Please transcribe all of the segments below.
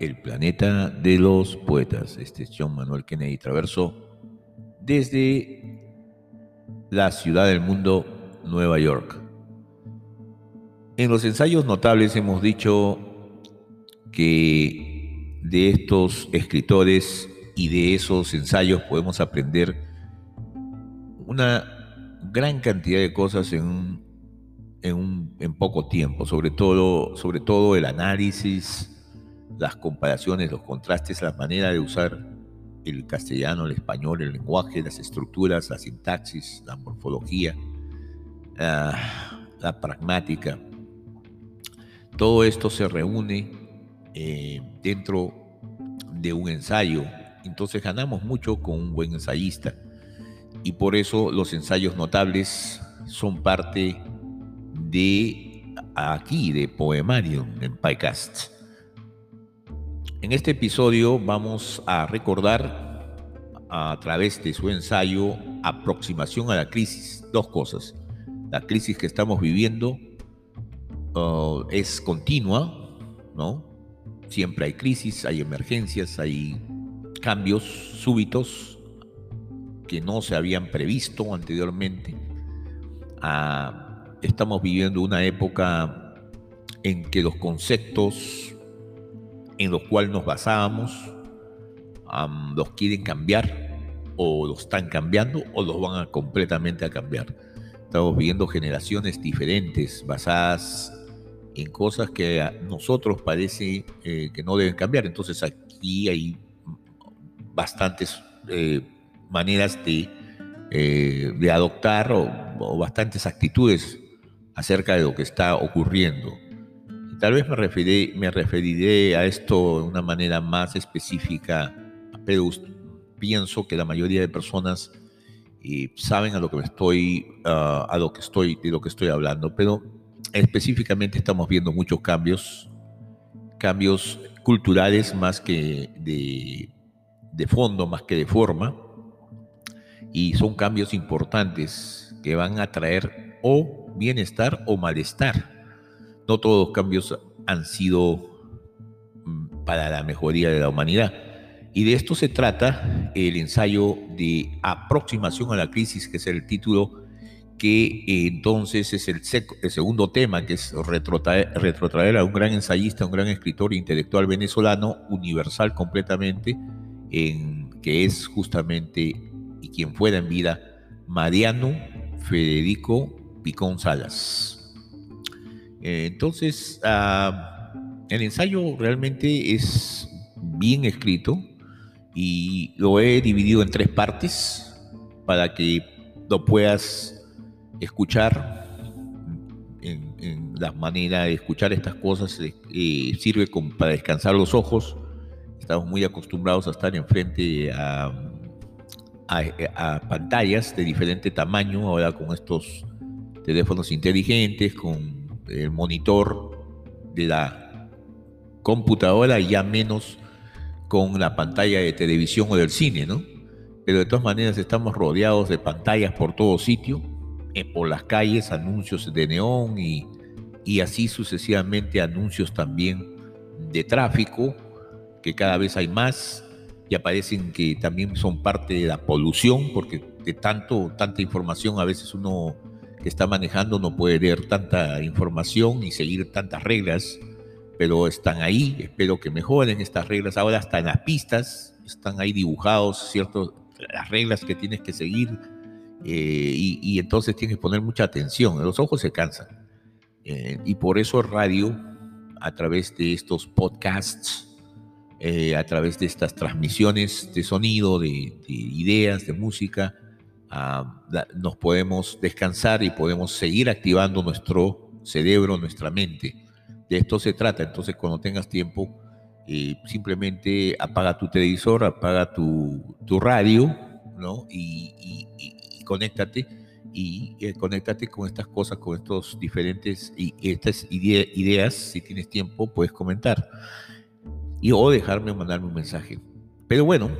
El planeta de los poetas. Este es John Manuel Kennedy Traverso desde la ciudad del mundo, Nueva York. En los ensayos notables hemos dicho que de estos escritores y de esos ensayos podemos aprender una gran cantidad de cosas en, en, poco tiempo, sobre todo, sobre todo el análisis, las comparaciones, los contrastes, la manera de usar el castellano, el español, el lenguaje, las estructuras, la sintaxis, la morfología, la pragmática. Todo esto se reúne eh, dentro de un ensayo. Entonces ganamos mucho con un buen ensayista. Y por eso los ensayos notables son parte de aquí, de Poemarium en PyCast. En este episodio vamos a recordar a través de su ensayo Aproximación a la crisis dos cosas. La crisis que estamos viviendo uh, es continua, ¿no? Siempre hay crisis, hay emergencias, hay cambios súbitos que no se habían previsto anteriormente. Ah, estamos viviendo una época en que los conceptos en los cuales nos basábamos los quieren cambiar o los están cambiando o los van a completamente a cambiar. Estamos viviendo generaciones diferentes basadas en cosas que a nosotros parece eh, que no deben cambiar. Entonces aquí hay bastantes eh, maneras de, eh, de adoptar o, bastantes actitudes acerca de lo que está ocurriendo. Tal vez me referiré, me referiré a esto de una manera más específica, pero pienso que la mayoría de personas saben a lo que me estoy, ah, a lo que estoy, de lo que estoy hablando, pero específicamente estamos viendo muchos cambios, cambios culturales más que de, de fondo, más que de forma, y son cambios importantes que van a traer o bienestar o malestar. No todos los cambios han sido mm, para la mejoría de la humanidad. Y de esto se trata el ensayo de aproximación a la crisis, que es el título que eh, entonces es el, segundo tema, que es retrotraer, a un gran ensayista, un gran escritor intelectual venezolano, universal completamente, en, que es justamente, y quien fuera en vida, Mariano Federico Picón Salas. Eh, entonces, ah, el ensayo realmente es bien escrito y lo he dividido en tres partes para que lo puedas escuchar, en, la manera de escuchar estas cosas, eh, sirve para descansar los ojos. Estamos muy acostumbrados a estar enfrente a, a, pantallas de diferente tamaño, ahora con estos teléfonos inteligentes, con el monitor de la computadora y ya menos con la pantalla de televisión o del cine, ¿no? Pero de todas maneras estamos rodeados de pantallas por todo sitio eh, por las calles anuncios de neón y, y así sucesivamente anuncios también de tráfico, que cada vez hay más y aparecen que también son parte de la polución, porque de tanto, tanta información a veces uno que está manejando no puede leer tanta información y seguir tantas reglas, pero están ahí, espero que mejoren estas reglas, ahora hasta en las pistas están ahí dibujados, ¿cierto? Las reglas que tienes que seguir eh, y, entonces tienes que poner mucha atención, los ojos se cansan. Eh, y por eso radio, a través de estos podcasts, eh, a través de estas transmisiones de sonido, de, ideas, de música, nos podemos descansar y podemos seguir activando nuestro cerebro, nuestra mente. De esto se trata. Entonces, cuando tengas tiempo, simplemente apaga tu televisor, apaga tu, tu radio, ¿no? y, conéctate y eh, conéctate con estas cosas, con estos diferentes y estas ideas, si tienes tiempo, puedes comentar y o dejarme mandarme un mensaje. Pero bueno,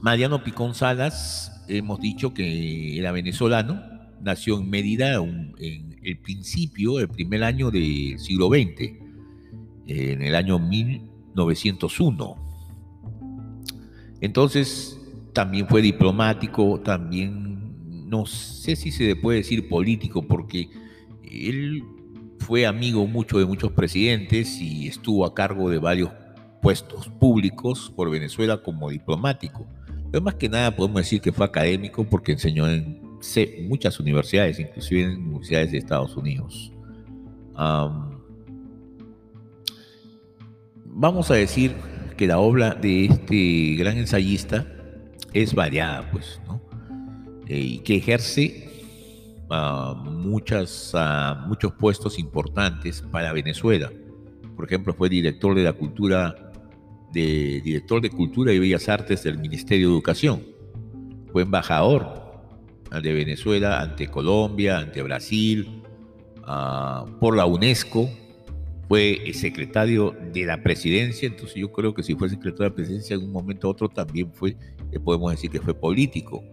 Mariano Picón Salas, hemos dicho que era venezolano, nació en Mérida en el principio, el primer año del siglo XX. en el año 1901. Entonces, también fue diplomático, también, no sé si se puede decir político, porque él fue amigo mucho de muchos presidentes y estuvo a cargo de varios puestos públicos por Venezuela como diplomático. Pero más que nada podemos decir que fue académico porque enseñó en muchas universidades, inclusive en universidades de Estados Unidos. vamos a decir que la obra de este gran ensayista es variada, pues. Eh, y que ejerce muchas, muchos puestos importantes para Venezuela. Por ejemplo, fue director de la cultura, de, director de Cultura y Bellas Artes del Ministerio de Educación. Fue embajador de Venezuela ante Colombia, ante Brasil, ah, por la UNESCO. Fue secretario de la presidencia, entonces yo creo que si fue secretario de la presidencia en un momento u otro también fue, podemos decir que fue político.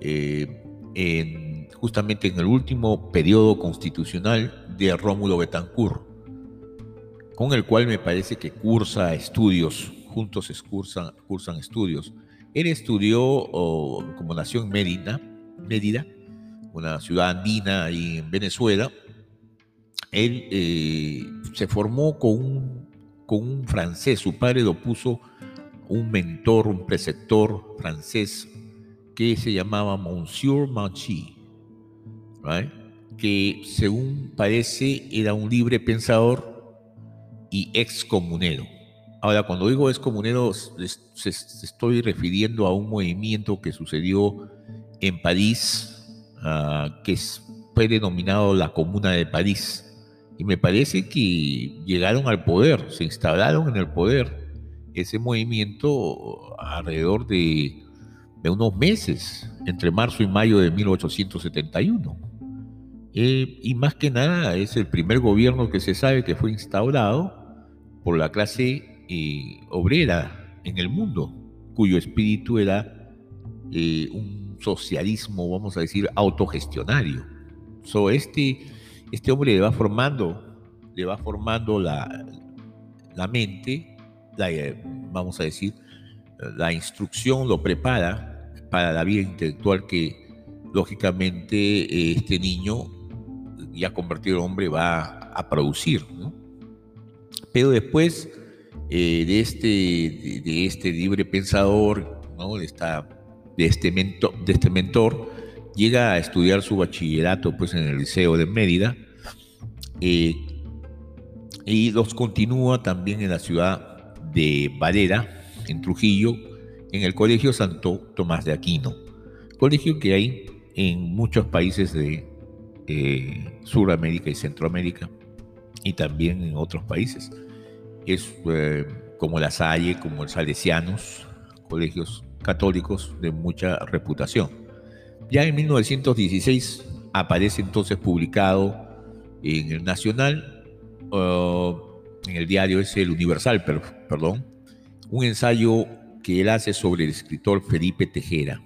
Eh, en justamente en el último periodo constitucional de Rómulo Betancourt, con el cual me parece que cursa estudios, juntos cursan, estudios. Él estudió, como nació en Mérida, Mérida, una ciudad andina ahí en Venezuela, él eh, se formó con un, con un francés, su padre lo puso un mentor, un preceptor francés que se llamaba Monsieur Machi que según parece era un libre pensador y excomunero. Ahora, cuando digo excomunero, estoy refiriendo a un movimiento que sucedió en París, ah, que fue denominado la Comuna de París. Y me parece que llegaron al poder, se instalaron en el poder ese movimiento alrededor de, de unos meses, entre marzo y mayo de 1871. Eh, y más que nada es el primer gobierno que se sabe que fue instaurado por la clase eh, obrera en el mundo, cuyo espíritu era eh, un socialismo, vamos a decir, autogestionario. So, este, este hombre le va formando, le va formando la, la mente, vamos a decir, la instrucción lo prepara para la vida intelectual que lógicamente este niño ya convertido en hombre va a producir. Pero después eh, de, este, de, este libre pensador, ¿no? de, esta, este mentor, de este mentor, llega a estudiar su bachillerato pues, en el Liceo de Mérida eh, y los continúa también en la ciudad de Valera, en Trujillo, en el Colegio Santo Tomás de Aquino, colegio que hay en muchos países de eh, Suramérica y Centroamérica y también en otros países. Es eh, como la Salle, como el Salesianos, colegios católicos de mucha reputación. Ya en 1916 aparece entonces publicado en el Nacional, en el diario es el Universal, perdón, un ensayo que él hace sobre el escritor Felipe Tejera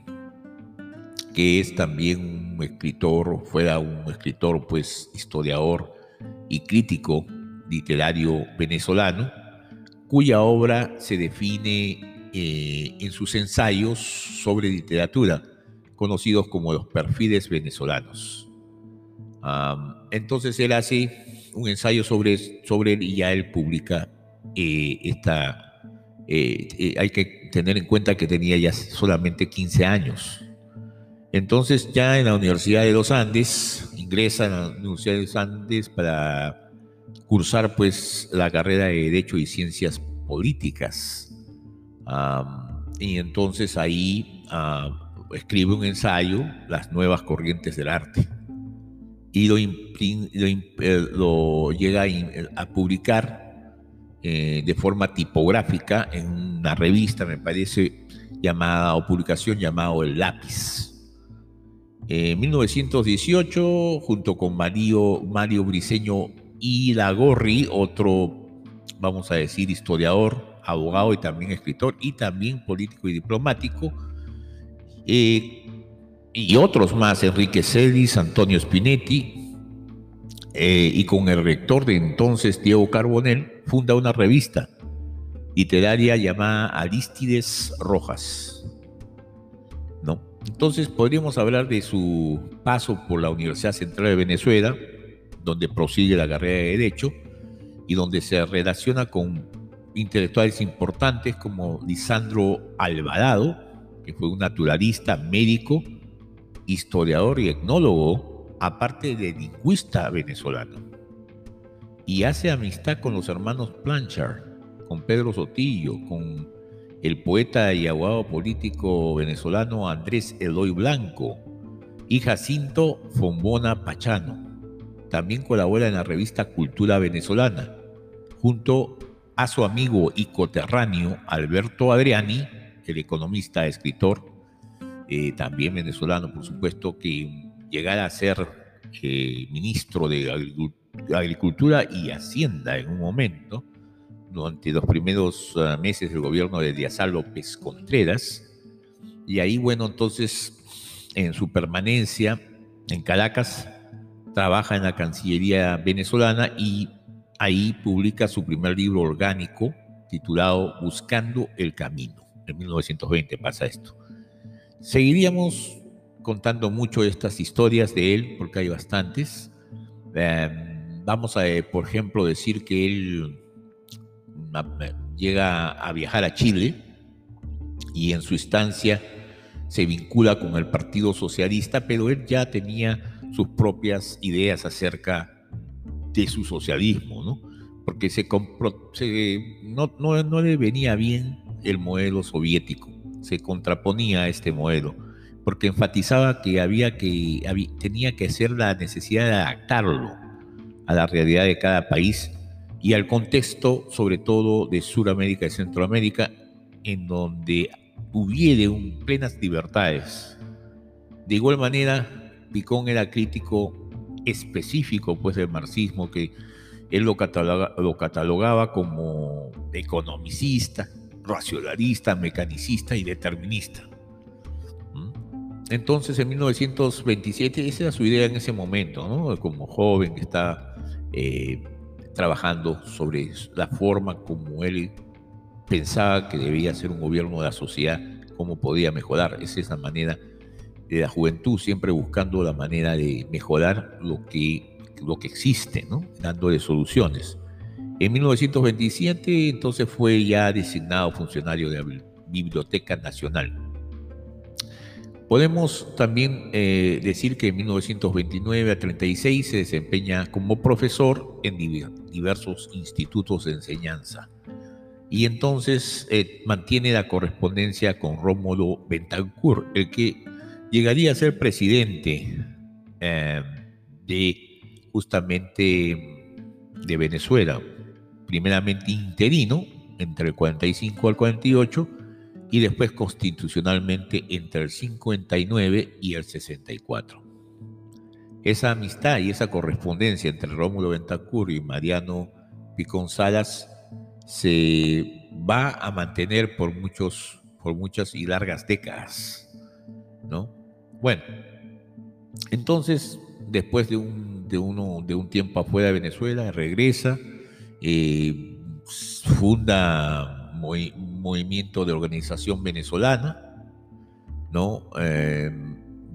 que es también un escritor, fuera un escritor, pues historiador y crítico literario venezolano, cuya obra se define eh, en sus ensayos sobre literatura, conocidos como los perfiles venezolanos. entonces él hace un ensayo sobre, sobre él y ya él publica eh, esta... Eh, hay que tener en cuenta que tenía ya solamente 15 años entonces ya en la Universidad de los Andes, ingresa en la Universidad de Andes para cursar pues la carrera de Derecho y Ciencias Políticas. y entonces ahí escribe un ensayo, Las nuevas corrientes del arte. Y lo, eh, llega a, publicar eh, de forma tipográfica en una revista, me parece, llamada, o publicación llamado El Lápiz. En 1918, junto con Mario, Mario Briceño Lagorri, otro, vamos a decir, historiador, abogado y también escritor, y también político y diplomático, eh, y otros más, Enrique Celis, Antonio Spinetti, eh, y con el rector de entonces, Diego Carbonell, funda una revista literaria llamada Aristides Rojas. Entonces podríamos hablar de su paso por la Universidad Central de Venezuela, donde prosigue la carrera de Derecho y donde se relaciona con intelectuales importantes como Lisandro Alvarado, que fue un naturalista, médico, historiador y etnólogo, aparte de lingüista venezolano. Y hace amistad con los hermanos Planchard, con Pedro Sotillo, con el poeta y abogado político venezolano Andrés Eloy Blanco y Jacinto Fombona Pachano. También colabora en la revista Cultura Venezolana, junto a su amigo y coterráneo Alberto Adriani, el economista, escritor, eh, también venezolano, por supuesto, que llegara a ser eh, ministro de Agricultura y Hacienda en un momento, durante los primeros ah, meses del gobierno de Díaz López Contreras. Y ahí, bueno, entonces, en su permanencia en Caracas, trabaja en la Cancillería venezolana y Ahí publica su primer libro orgánico titulado Buscando el Camino. En 1920 pasa esto. Seguiríamos contando mucho estas historias de él, porque hay bastantes. Em, vamos a, eh, por ejemplo, decir que él llega a viajar a Chile y en su estancia se vincula con el Partido Socialista, pero él ya tenía sus propias ideas acerca de su socialismo, ¿no? Porque se, no, no, le venía bien el modelo soviético, se contraponía a este modelo, porque enfatizaba que había que tenía que ser la necesidad de adaptarlo a la realidad de cada país y al contexto, sobre todo de Sudamérica y Centroamérica, en donde hubiere un, plenas libertades. De igual manera, Picón era crítico específico pues del marxismo que él lo, lo catalogaba como economicista, racionalista, mecanicista y determinista. ¿Mm? Entonces, en 1927, esa era su idea en ese momento, ¿no? como joven que está eh, trabajando sobre la forma como él pensaba que debía ser un gobierno de la sociedad, cómo podía mejorar. Esa es la manera de la juventud, siempre buscando la manera de mejorar lo que, lo que existe, ¿no? dándole soluciones. En 1927 entonces fue ya designado funcionario de la Biblioteca Nacional. Podemos también eh, decir que en 1929 a 36 se desempeña como profesor en diversos institutos de enseñanza y entonces eh, mantiene la correspondencia con Rómulo Bentancur, el que llegaría a ser presidente eh, de justamente de Venezuela, primeramente interino entre el 45 al 48 y después constitucionalmente entre el 59 y el 64. Esa amistad y esa correspondencia entre Rómulo Bentancur y Mariano Picón Salas se va a mantener por, muchos, por muchas y largas décadas, ¿no? Bueno, entonces, después de un, de uno, de un tiempo afuera de Venezuela, regresa, eh, funda un movimiento de organización venezolana, ¿no? Eh,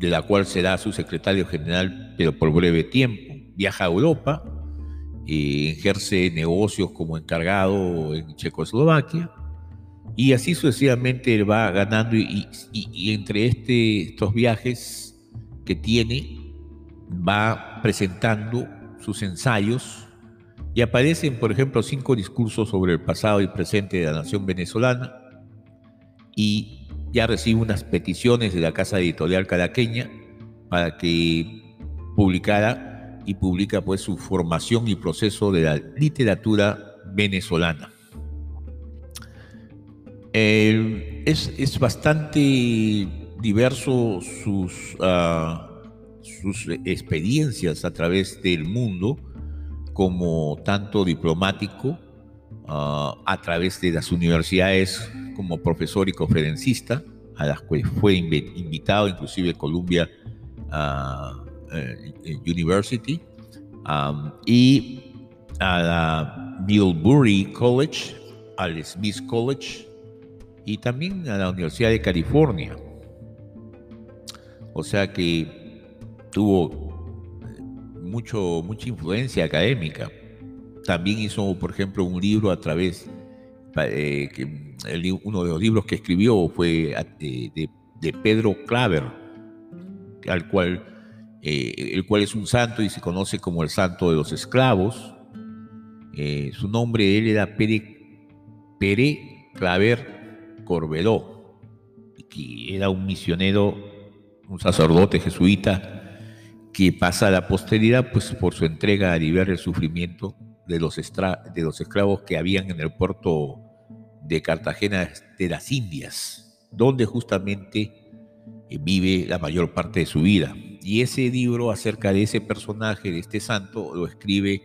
de la cual será su secretario general, pero por breve tiempo. Viaja a Europa, eh, ejerce negocios como encargado en Checoslovaquia. Y así sucesivamente él va ganando y, entre este, estos viajes que tiene, va presentando sus ensayos. Y aparecen, por ejemplo, cinco discursos sobre el pasado y presente de la nación venezolana. Y ya recibe unas peticiones de la casa editorial caraqueña para que publicara y publica pues su formación y proceso de la literatura venezolana. Es, bastante diverso sus, ah, sus experiencias a través del mundo, como tanto diplomático, ah, a través de las universidades como profesor y conferencista, a las que fue invitado inclusive Columbia uh, University, y a la Millbury College, al Smith College y también a la Universidad de California. O sea que tuvo mucho, mucha influencia académica. También hizo, por ejemplo, un libro a través, eh, que uno de los libros que escribió fue eh, de, Pedro Claver, al cual, eh, el cual es un santo y se conoce como el santo de los esclavos. su nombre era Pere, Claver Corbeló, que era un misionero, un sacerdote jesuita que pasa a la posteridad pues, por su entrega a aliviar el sufrimiento de los, de los esclavos que habían en el puerto de Cartagena de las Indias, donde justamente eh, vive la mayor parte de su vida. Y ese libro acerca de ese personaje, de este santo, lo escribe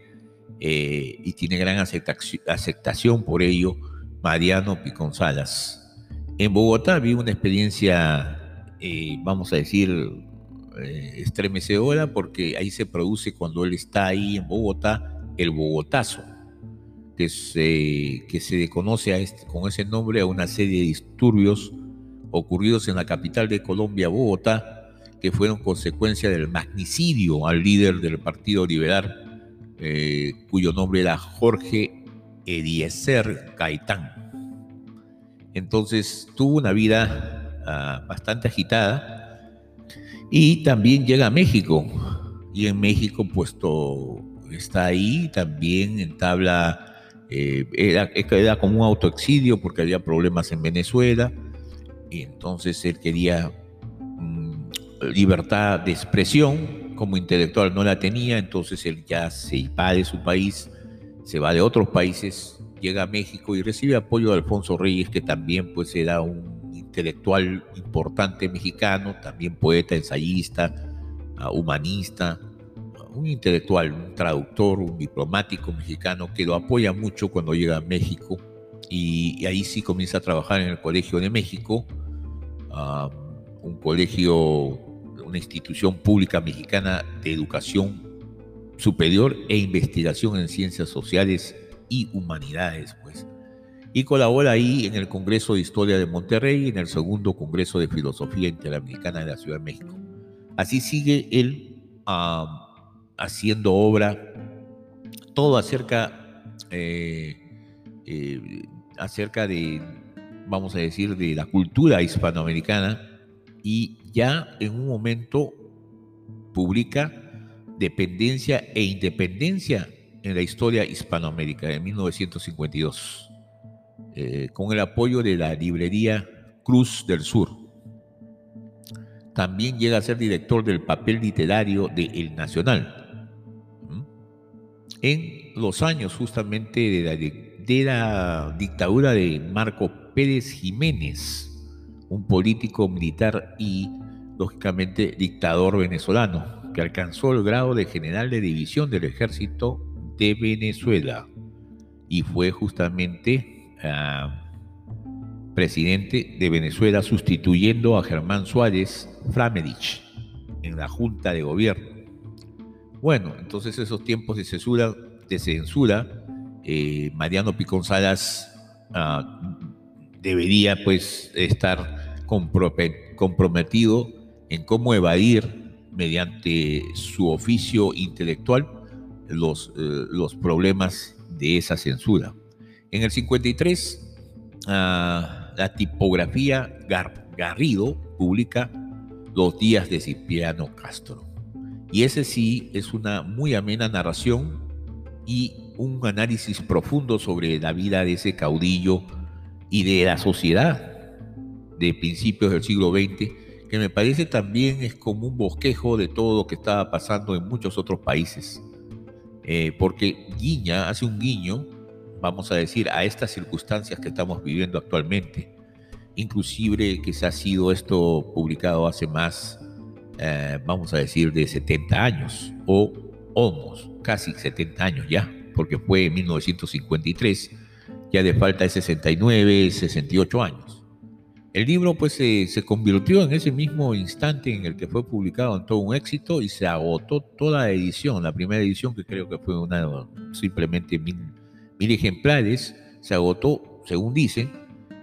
eh, y tiene gran aceptación por ello Mariano Piconzalas. En Bogotá vi una experiencia, eh, vamos a decir, estremecedora porque ahí se produce cuando él está ahí en Bogotá el Bogotazo, que se, que se conoce este, con ese nombre a una serie de disturbios ocurridos en la capital de Colombia, Bogotá, que fueron consecuencia del magnicidio al líder del Partido Liberal, eh, cuyo nombre era Jorge Eliezer Gaitán. Entonces tuvo una vida ah, bastante agitada y también llega a México. Y en México, puesto está ahí, también entabla, eh, era, era, como un autoexidio porque había problemas en Venezuela, y entonces él quería libertad de expresión, como intelectual no la tenía, entonces él ya se va de su país, se va de otros países, llega a México y recibe apoyo de Alfonso Reyes, que también pues era un intelectual importante mexicano, también poeta, ensayista, ah, humanista, un intelectual, un traductor, un diplomático mexicano que lo apoya mucho cuando llega a México y, ahí sí comienza a trabajar en el Colegio de México, un colegio, una institución pública mexicana de educación superior e investigación en ciencias sociales y humanidades, pues. Y colabora ahí en el Congreso de Historia de Monterrey y en el segundo Congreso de Filosofía Interamericana de la Ciudad de México. Así sigue él haciendo obra, todo acerca, eh, eh, acerca de, vamos a decir, de la cultura hispanoamericana y ya en un momento publica Dependencia e Independencia en la historia hispanoamérica en 1952, eh, con el apoyo de la librería Cruz del Sur. También llega a ser director del papel literario de El Nacional, en los años justamente de la, dictadura de Marco Pérez Jiménez, un político militar y, lógicamente, dictador venezolano, que alcanzó el grado de general de división del ejército de Venezuela y fue justamente ah, presidente de Venezuela sustituyendo a Germán Suárez Framerich en la Junta de Gobierno. Bueno, entonces esos tiempos de censura, de censura eh, Mariano Picón Salas ah, debería pues estar comprometido en cómo evadir mediante su oficio intelectual los, eh, los problemas de esa censura. En el 53, ah, la tipografía Garrido publica Los días de Cipriano Castro. Y ese sí es una muy amena narración y un análisis profundo sobre la vida de ese caudillo y de la sociedad de principios del siglo XX, que me parece también es como un bosquejo de todo lo que estaba pasando en muchos otros países. Eh, porque guiña, hace un guiño, vamos a decir, a estas circunstancias que estamos viviendo actualmente. Inclusive se ha sido esto publicado hace más eh, vamos a decir, de 70 años o almost, casi 70 años ya, porque fue en 1953, ya de falta de 69, 68 años. El libro pues se, convirtió en ese mismo instante en el que fue publicado en todo un éxito y se agotó toda la edición, la primera edición que creo que fue una simplemente mil ejemplares, se agotó, según dicen,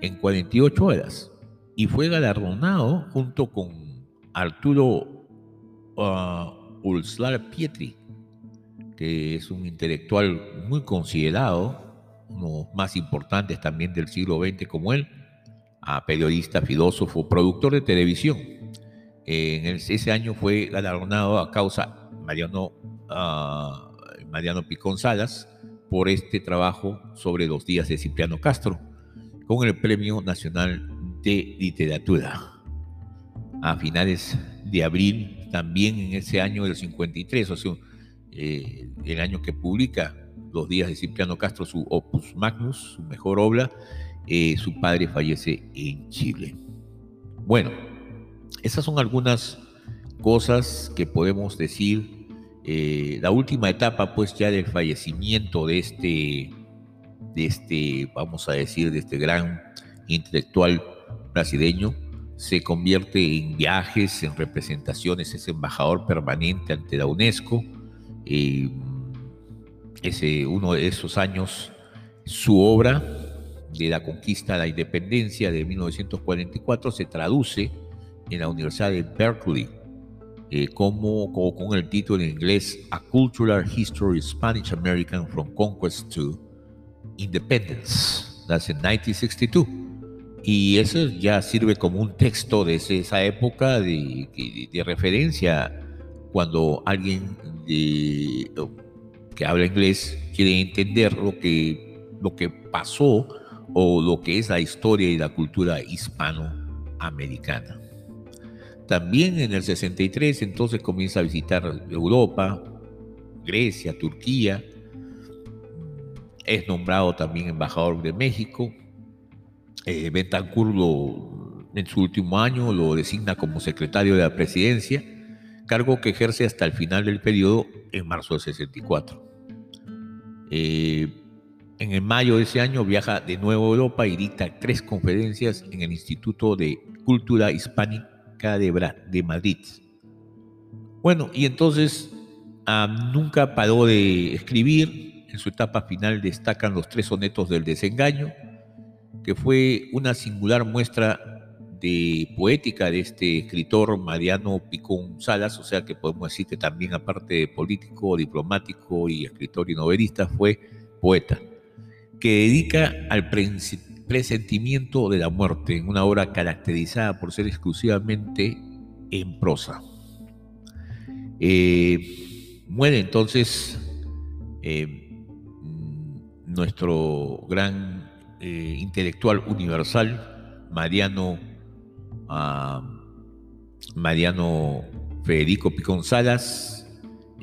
en 48 horas. Y fue galardonado junto con Arturo uh, Ulslar Pietri, que es un intelectual muy considerado, uno más importantes también del siglo XX como él, a periodista, filósofo, productor de televisión. En ese año fue galardonado a causa Mariano, uh, Mariano Picón Salas por este trabajo sobre los días de Cipriano Castro, con el Premio Nacional de Literatura. A finales de abril, también en ese año del 53, o sea, eh, el año que publica Los días de Cipriano Castro, su opus magnus, su mejor obra, eh, su padre fallece en Chile. Bueno, esas son algunas cosas que podemos decir. Eh, la última etapa, pues ya del fallecimiento de este, de este, vamos a decir, de este gran intelectual brasileño, se convierte en viajes, en representaciones, es embajador permanente ante la UNESCO. Eh, ese, uno de esos años, su obra de la conquista de la independencia de 1944 se traduce en la Universidad de Berkeley eh, como, como, con el título en inglés A Cultural History Spanish American from Conquest to Independence. That's in 1962. Y eso ya sirve como un texto de esa época de, de, referencia cuando alguien que habla inglés quiere entender lo que, lo que pasó o lo que es la historia y la cultura hispanoamericana. También en el 63 entonces comienza a visitar Europa, Grecia, Turquía. Es nombrado también embajador de México eh, en su último año lo designa como secretario de la presidencia, cargo que ejerce hasta el final del periodo en marzo del 64. Eh, en el mayo de ese año viaja de nuevo a Europa y dicta tres conferencias en el Instituto de Cultura Hispánica de, de Madrid. Bueno, y entonces ah, nunca paró de escribir. En su etapa final destacan los tres sonetos del desengaño, que fue una singular muestra de poética de este escritor Mariano Picón Salas, o sea que podemos decir que también aparte de político, diplomático y escritor y novelista, fue poeta, que dedica al presentimiento de la muerte en una obra caracterizada por ser exclusivamente en prosa. Eh, muere entonces eh, nuestro gran eh, intelectual universal, Mariano, ah, Mariano Federico Picón Salas,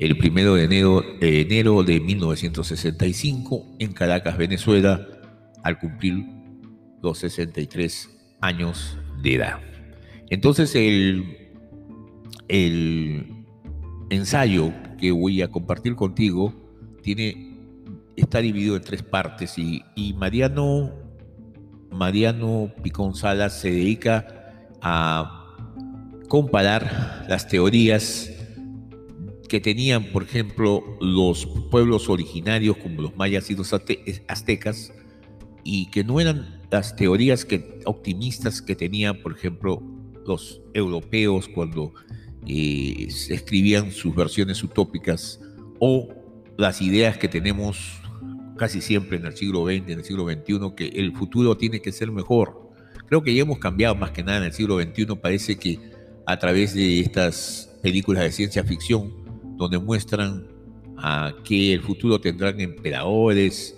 el primero de enero, de enero de 1965 en Caracas, Venezuela, al cumplir los 63 años de edad. Entonces el, el ensayo que voy a compartir contigo tiene está dividido en tres partes y, Mariano, Mariano Picón Salas se dedica a comparar las teorías que tenían, por ejemplo, los pueblos originarios como los mayas y los aztecas, y que no eran las teorías que, optimistas que tenían, por ejemplo, los europeos cuando eh, escribían sus versiones utópicas, o las ideas que tenemos casi siempre en el siglo XX, en el siglo XXI, que el futuro tiene que ser mejor. Creo que ya hemos cambiado más que nada en el siglo XXI. Parece que a través de estas películas de ciencia ficción, donde muestran a que el futuro tendrán emperadores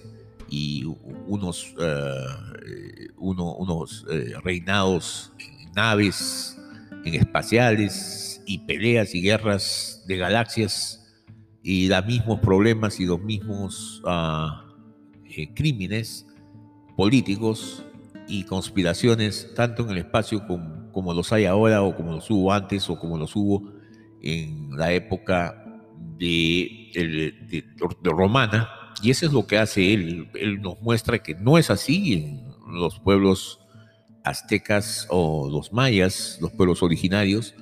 y unos, eh, unos eh, reinados en naves, en espaciales y peleas y guerras de galaxias y los mismos problemas y los mismos uh, crímenes políticos y conspiraciones, tanto en el espacio como, los hay ahora, o como los hubo antes, o como los hubo en la época de, de, romana. Y eso es lo que hace él. Él nos muestra que no es así los pueblos aztecas o los mayas, los pueblos originarios,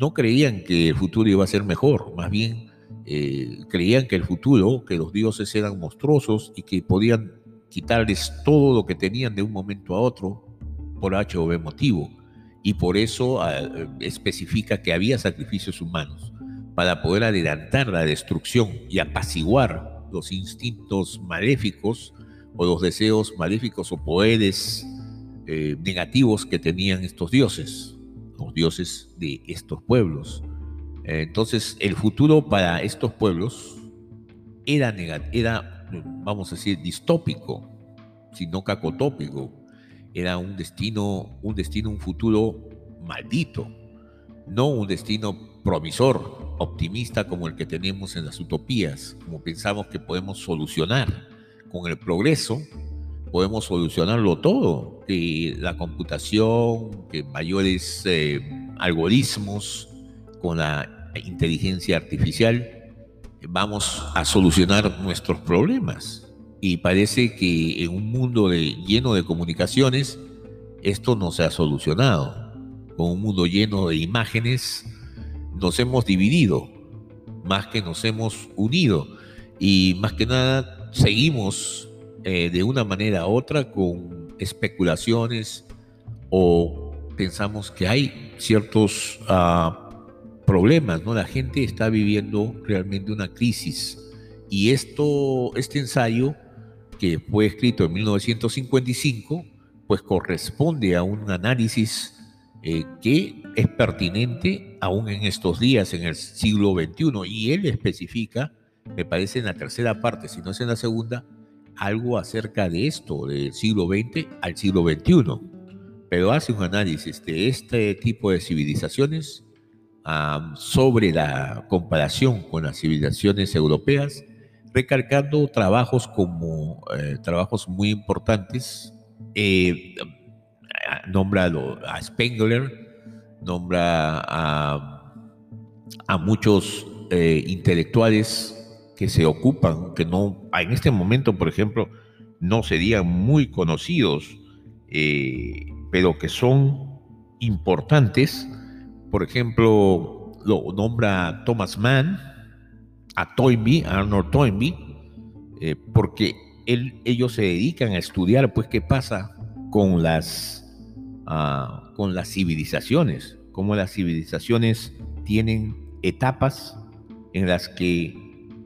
no creían que el futuro iba a ser mejor, más bien eh, creían que el futuro, que los dioses eran monstruosos y que podían quitarles todo lo que tenían de un momento a otro por H o B motivo. Y por eso ah, especifica que había sacrificios humanos para poder adelantar la destrucción y apaciguar los instintos maléficos o los deseos maléficos o poderes eh, negativos que tenían estos dioses, los dioses de estos pueblos. entonces, el futuro para estos pueblos era, era, vamos a decir, distópico, sino cacotópico. Era un destino, un destino, un futuro maldito, no un destino promisor, optimista como el que tenemos en las utopías, como pensamos que podemos solucionar con el progreso podemos solucionarlo todo, que la computación, que mayores eh, algoritmos con la inteligencia artificial, vamos a solucionar nuestros problemas. Y parece que en un mundo lleno de comunicaciones, esto no se ha solucionado. Con un mundo lleno de imágenes, nos hemos dividido, más que nos hemos unido. Y más que nada, seguimos eh, de una manera u otra con especulaciones o pensamos que hay ciertos ah, problemas, ¿no? La gente está viviendo realmente una crisis y esto, este ensayo que fue escrito en 1955, pues corresponde a un análisis eh, que es pertinente aún en estos días, en el siglo XXI, y él especifica, me parece en la tercera parte, si no es en la segunda, algo acerca de esto, del siglo XX al siglo XXI, pero hace un análisis de este tipo de civilizaciones sobre la comparación con las civilizaciones europeas, recalcando trabajos como eh, trabajos muy importantes. Eh, nombra a Spengler, nombra a, muchos eh, intelectuales que se ocupan, que no, en este momento, por ejemplo, no serían muy conocidos, eh, pero que son importantes. Por ejemplo, lo nombra Thomas Mann, a Toynbee, a Arnold Toynbee, eh, porque ellos se dedican a estudiar, pues, qué pasa con las, ah, con las civilizaciones, cómo las civilizaciones tienen etapas en las que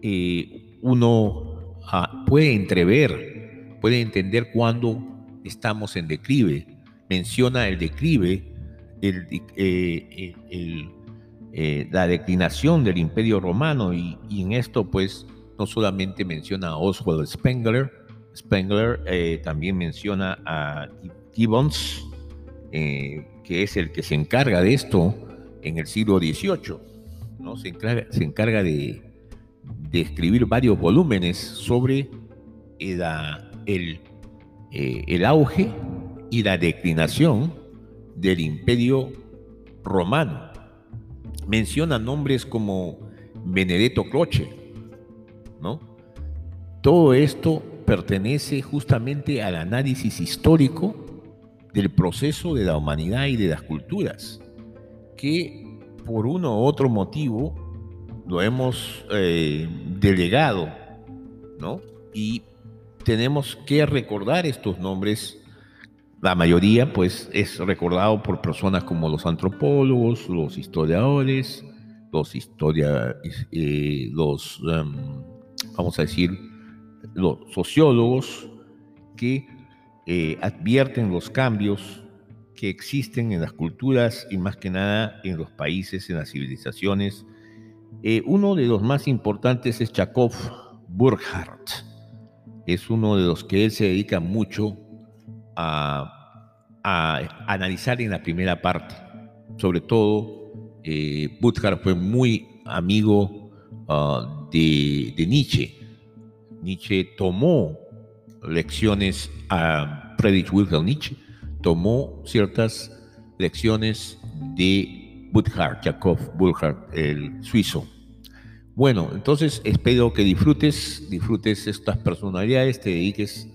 eh, uno ah, puede entrever, puede entender cuándo estamos en declive. Menciona el declive, eh, eh, la declinación del imperio romano y, en esto pues no solamente menciona a Oswald Spengler, Spengler también menciona a Gibbons, que es el que se encarga de esto en el siglo XVIII, ¿no? se, se encarga de, escribir varios volúmenes sobre el, eh, el auge y la declinación del imperio romano. Menciona nombres como Benedetto Croce, ¿no? Todo esto pertenece justamente al análisis histórico del proceso de la humanidad y de las culturas, que por uno u otro motivo lo hemos eh, delegado, ¿no? Y tenemos que recordar estos nombres. La mayoría, pues, es recordado por personas como los antropólogos, los historiadores, los historia, eh, los, em, vamos a decir, los sociólogos que eh, advierten los cambios que existen en las culturas y más que nada en los países, en las civilizaciones, eh, uno de los más importantes es Chakov Burkhardt. Es uno de los que él se dedica mucho a, analizar en la primera parte. Sobre todo, eh, Burkhardt fue muy amigo ah, de, Nietzsche. Nietzsche tomó lecciones a Friedrich Wilhelm Nietzsche, tomó ciertas lecciones de Burkhardt, Jakob Burkhardt, el suizo. Bueno, entonces espero que disfrutes, disfrutes estas personalidades, te dediques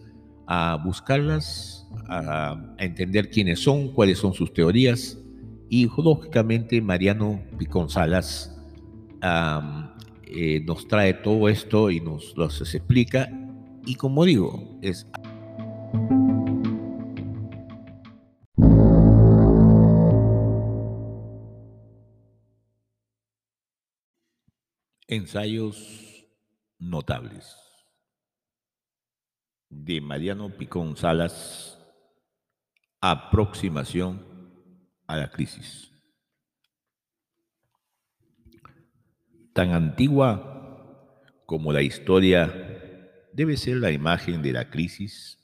a buscarlas, a, entender quiénes son, cuáles son sus teorías y lógicamente Mariano Piconzalas eh, nos trae todo esto y nos lo explica. Y como digo, es ensayos notables de Mariano Picón Salas, aproximación a la crisis. Tan antigua como la historia debe ser la imagen de la crisis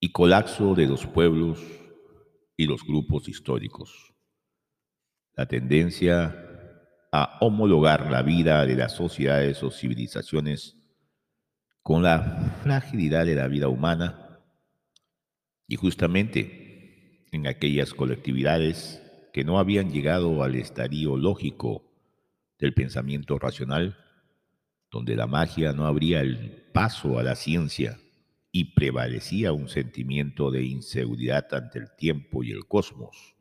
y colapso de los pueblos y los grupos históricos. La tendencia a homologar la vida de las sociedades o civilizaciones con la fragilidad de la vida humana y justamente en aquellas colectividades que no habían llegado al estadio lógico del pensamiento racional, donde la magia no abría el paso a la ciencia y prevalecía un sentimiento de inseguridad ante el tiempo y el cosmos.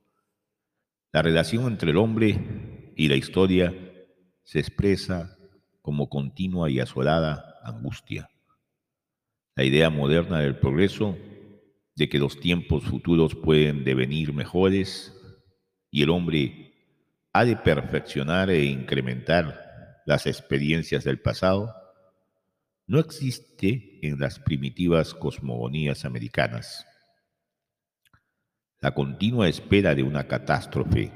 La relación entre el hombre y la historia se expresa como continua y asolada angustia. La idea moderna del progreso, de que los tiempos futuros pueden devenir mejores y el hombre ha de perfeccionar e incrementar las experiencias del pasado, no existe en las primitivas cosmogonías americanas. La continua espera de una catástrofe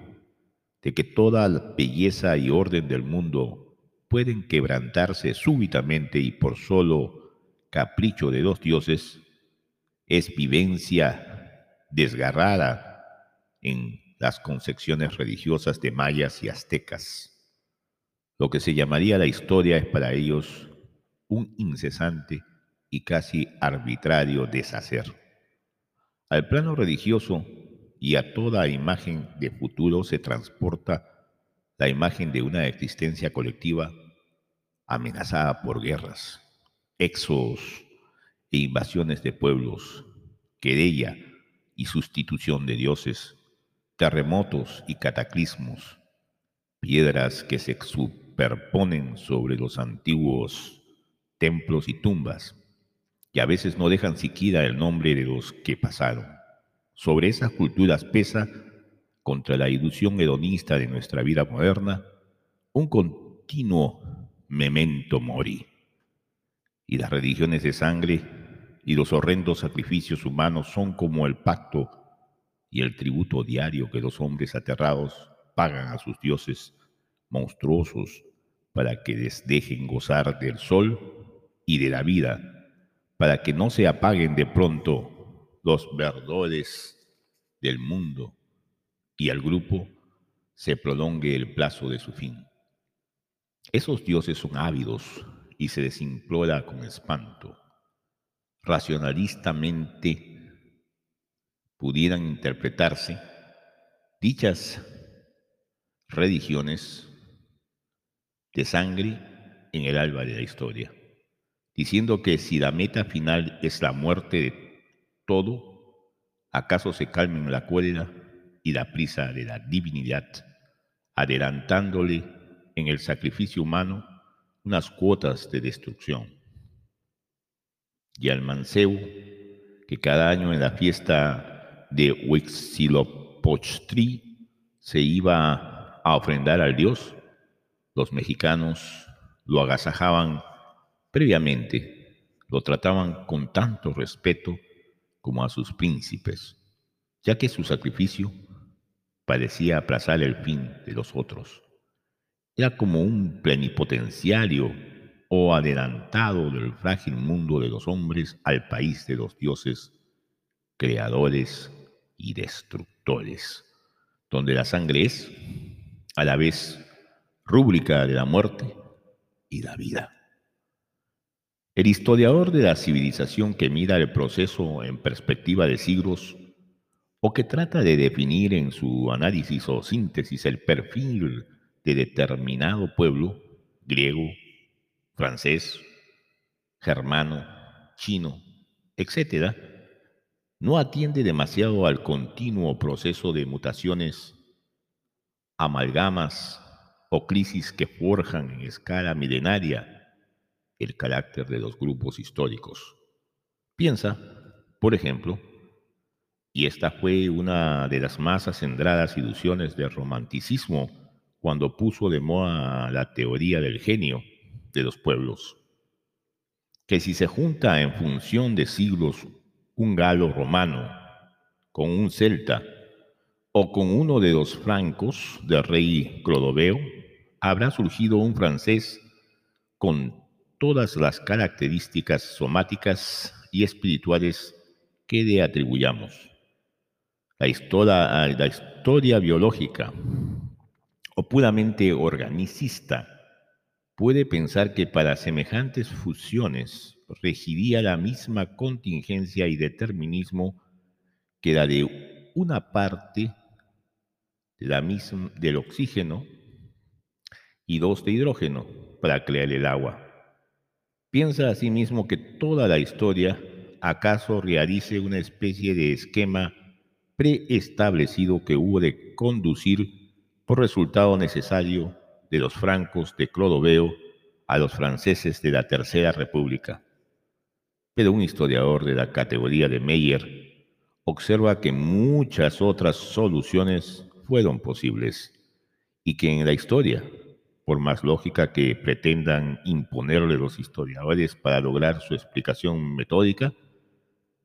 de que toda la belleza y orden del mundo pueden quebrantarse súbitamente y por solo capricho de dos dioses, es vivencia desgarrada en las concepciones religiosas de mayas y aztecas. Lo que se llamaría la historia es para ellos un incesante y casi arbitrario deshacer. Al plano religioso, y a toda imagen de futuro se transporta la imagen de una existencia colectiva amenazada por guerras, éxodos e invasiones de pueblos, querella y sustitución de dioses, terremotos y cataclismos, piedras que se superponen sobre los antiguos templos y tumbas, y a veces no dejan siquiera el nombre de los que pasaron sobre esas culturas pesa, contra la ilusión hedonista de nuestra vida moderna, un continuo memento mori. Y las religiones de sangre y los horrendos sacrificios humanos son como el pacto y el tributo diario que los hombres aterrados pagan a sus dioses monstruosos para que les dejen gozar del sol y de la vida, para que no se apaguen de pronto los verdores del mundo y al grupo se prolongue el plazo de su fin. Esos dioses son ávidos y se les implora con espanto. Racionalistamente pudieran interpretarse dichas religiones de sangre en el alba de la historia, diciendo que si la meta final es la muerte de todo, acaso se calmen la cólera y la prisa de la divinidad, adelantándole en el sacrificio humano unas cuotas de destrucción. Y al mancebo, que cada año en la fiesta de Huitzilopochtli se iba a ofrendar al dios, los mexicanos lo agasajaban previamente, lo trataban con tanto respeto como a sus príncipes, ya que su sacrificio parecía aplazar el fin de los otros. Era como un plenipotenciario o adelantado del frágil mundo de los hombres al país de los dioses creadores y destructores, donde la sangre es, a la vez, rúbrica de la muerte y la vida. El historiador de la civilización que mira el proceso en perspectiva de siglos o que trata de definir en su análisis o síntesis el perfil de determinado pueblo, griego, francés, germano, chino, etc., no atiende demasiado al continuo proceso de mutaciones, amalgamas o crisis que forjan en escala milenaria el carácter de los grupos históricos. Piensa, por ejemplo, y esta fue una de las más acendradas ilusiones del romanticismo cuando puso de moda la teoría del genio de los pueblos, que si se junta en función de siglos un galo romano con un celta o con uno de los francos del rey Clodoveo, habrá surgido un francés con todas las características somáticas y espirituales que le atribuyamos. La historia, la historia biológica o puramente organicista puede pensar que para semejantes fusiones regiría la misma contingencia y determinismo que la de una parte de la misma, del oxígeno y dos de hidrógeno para crear el agua. Piensa asimismo que toda la historia acaso realice una especie de esquema preestablecido que hubo de conducir por resultado necesario de los francos de Clodoveo a los franceses de la Tercera República. Pero un historiador de la categoría de Meyer observa que muchas otras soluciones fueron posibles y que en la historia por más lógica que pretendan imponerle los historiadores para lograr su explicación metódica,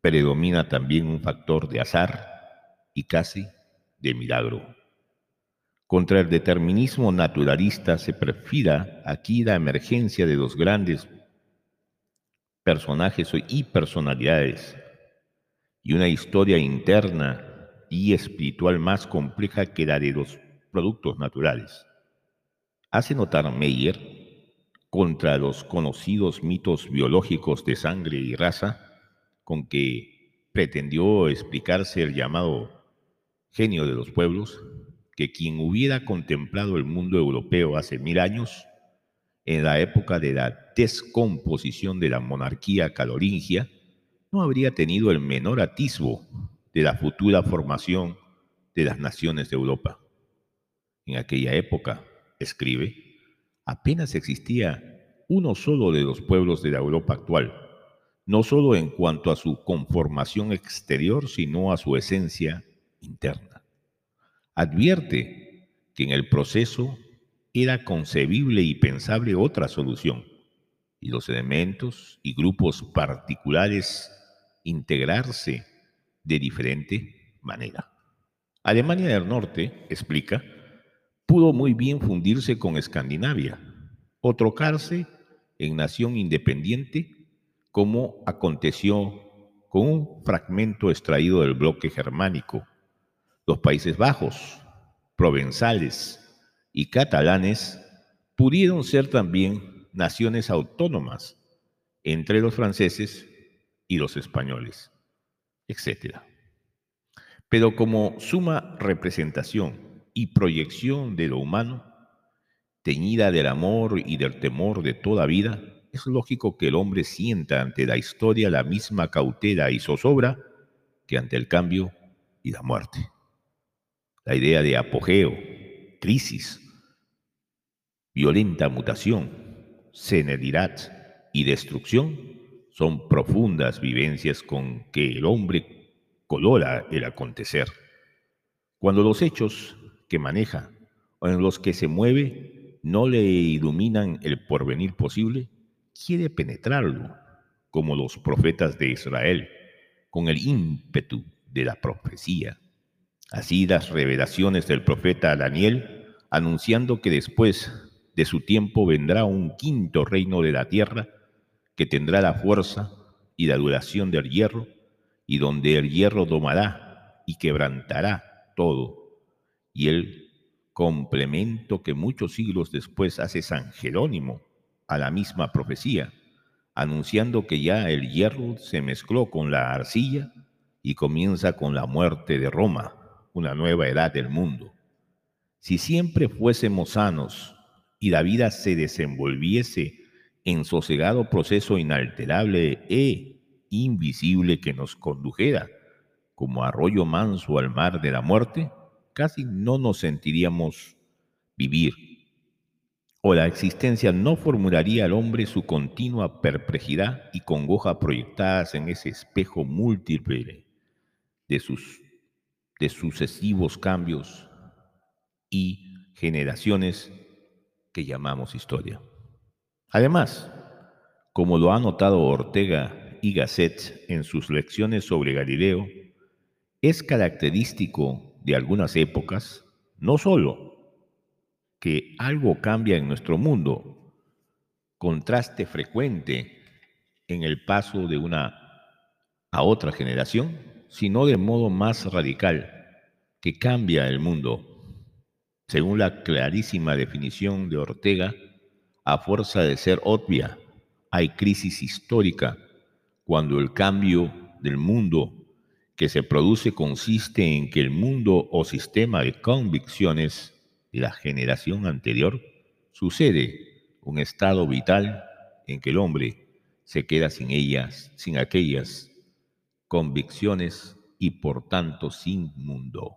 predomina también un factor de azar y casi de milagro. Contra el determinismo naturalista se perfila aquí la emergencia de los grandes personajes y personalidades y una historia interna y espiritual más compleja que la de los productos naturales hace notar Meyer contra los conocidos mitos biológicos de sangre y raza con que pretendió explicarse el llamado genio de los pueblos, que quien hubiera contemplado el mundo europeo hace mil años, en la época de la descomposición de la monarquía caloringia, no habría tenido el menor atisbo de la futura formación de las naciones de Europa. En aquella época, escribe, apenas existía uno solo de los pueblos de la Europa actual, no solo en cuanto a su conformación exterior, sino a su esencia interna. Advierte que en el proceso era concebible y pensable otra solución, y los elementos y grupos particulares integrarse de diferente manera. Alemania del Norte, explica, pudo muy bien fundirse con Escandinavia o trocarse en nación independiente como aconteció con un fragmento extraído del bloque germánico. Los Países Bajos, provenzales y catalanes pudieron ser también naciones autónomas entre los franceses y los españoles, etc. Pero como suma representación y proyección de lo humano, teñida del amor y del temor de toda vida, es lógico que el hombre sienta ante la historia la misma cautela y zozobra que ante el cambio y la muerte. La idea de apogeo, crisis, violenta mutación, senilidad y destrucción son profundas vivencias con que el hombre colora el acontecer. Cuando los hechos que maneja o en los que se mueve no le iluminan el porvenir posible, quiere penetrarlo, como los profetas de Israel, con el ímpetu de la profecía. Así las revelaciones del profeta Daniel, anunciando que después de su tiempo vendrá un quinto reino de la tierra, que tendrá la fuerza y la duración del hierro, y donde el hierro domará y quebrantará todo y el complemento que muchos siglos después hace San Jerónimo a la misma profecía, anunciando que ya el hierro se mezcló con la arcilla y comienza con la muerte de Roma, una nueva edad del mundo. Si siempre fuésemos sanos y la vida se desenvolviese en sosegado proceso inalterable e invisible que nos condujera como arroyo manso al mar de la muerte, casi no nos sentiríamos vivir o la existencia no formularía al hombre su continua perplejidad y congoja proyectadas en ese espejo múltiple de sus de sucesivos cambios y generaciones que llamamos historia. Además, como lo ha notado Ortega y Gasset en sus lecciones sobre Galileo, es característico de algunas épocas no sólo que algo cambia en nuestro mundo, contraste frecuente en el paso de una a otra generación, sino de modo más radical, que cambia el mundo. Según la clarísima definición de Ortega, a fuerza de ser obvia, hay crisis histórica cuando el cambio del mundo que se produce consiste en que el mundo o sistema de convicciones de la generación anterior sucede un estado vital en que el hombre se queda sin ellas, sin aquellas convicciones y por tanto sin mundo.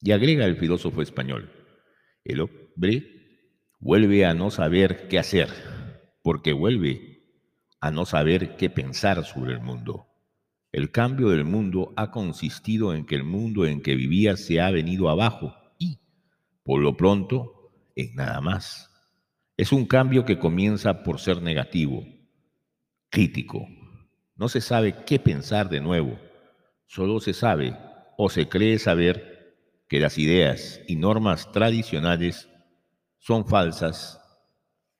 Y agrega el filósofo español, el hombre vuelve a no saber qué hacer, porque vuelve a no saber qué pensar sobre el mundo. El cambio del mundo ha consistido en que el mundo en que vivía se ha venido abajo y, por lo pronto, en nada más. Es un cambio que comienza por ser negativo, crítico. No se sabe qué pensar de nuevo. Solo se sabe o se cree saber que las ideas y normas tradicionales son falsas,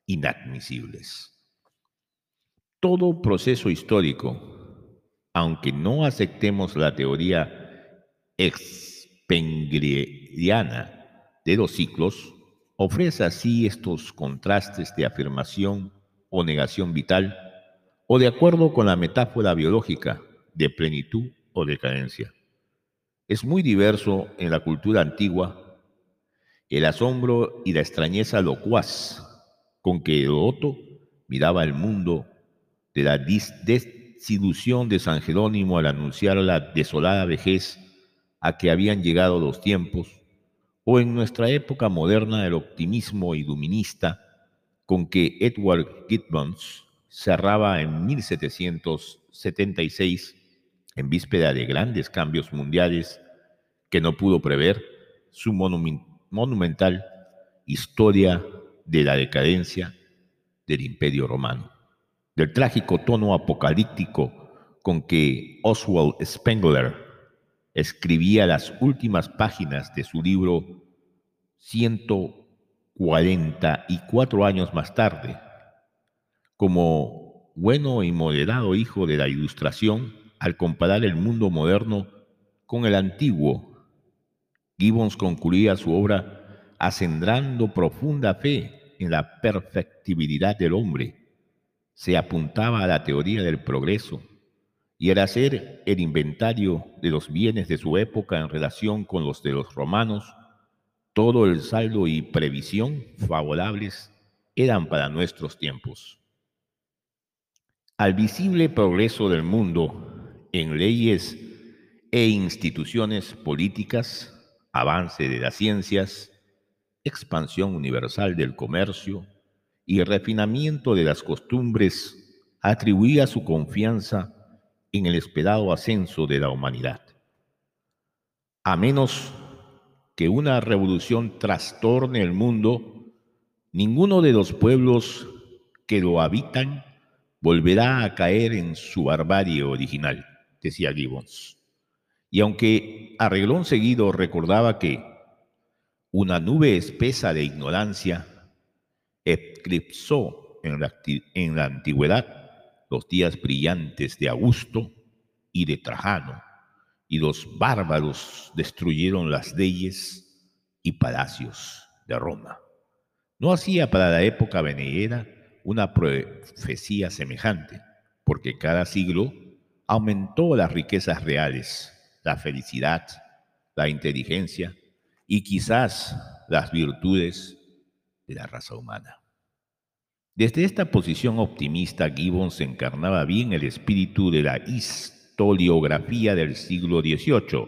inadmisibles. Todo proceso histórico aunque no aceptemos la teoría expengriana de los ciclos, ofrece así estos contrastes de afirmación o negación vital, o de acuerdo con la metáfora biológica de plenitud o decadencia. Es muy diverso en la cultura antigua el asombro y la extrañeza locuaz con que Herodoto miraba el mundo de la desilusión de San Jerónimo al anunciar la desolada vejez a que habían llegado los tiempos, o en nuestra época moderna el optimismo iluminista con que Edward Gibbons cerraba en 1776, en víspera de grandes cambios mundiales que no pudo prever, su monumental Historia de la decadencia del Imperio Romano del trágico tono apocalíptico con que Oswald Spengler escribía las últimas páginas de su libro 144 años más tarde. Como bueno y moderado hijo de la Ilustración, al comparar el mundo moderno con el antiguo, Gibbons concluía su obra acendrando profunda fe en la perfectibilidad del hombre se apuntaba a la teoría del progreso y al hacer el inventario de los bienes de su época en relación con los de los romanos, todo el saldo y previsión favorables eran para nuestros tiempos. Al visible progreso del mundo en leyes e instituciones políticas, avance de las ciencias, expansión universal del comercio, y refinamiento de las costumbres atribuía su confianza en el esperado ascenso de la humanidad. A menos que una revolución trastorne el mundo, ninguno de los pueblos que lo habitan volverá a caer en su barbarie original, decía Gibbons. Y aunque a reglón seguido recordaba que una nube espesa de ignorancia eclipsó en la, en la antigüedad los días brillantes de Augusto y de Trajano, y los bárbaros destruyeron las leyes y palacios de Roma. No hacía para la época venidera una profecía semejante, porque cada siglo aumentó las riquezas reales, la felicidad, la inteligencia y quizás las virtudes de la raza humana. Desde esta posición optimista, Gibbons encarnaba bien el espíritu de la historiografía del siglo XVIII,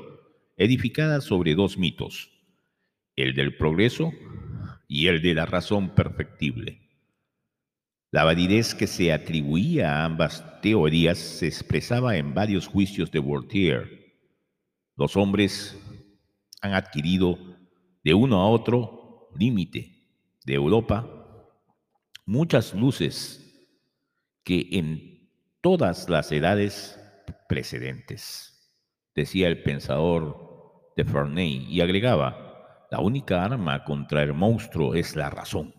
edificada sobre dos mitos, el del progreso y el de la razón perfectible. La validez que se atribuía a ambas teorías se expresaba en varios juicios de Voltaire. Los hombres han adquirido de uno a otro límite de Europa muchas luces que en todas las edades precedentes, decía el pensador de Ferney, y agregaba, la única arma contra el monstruo es la razón.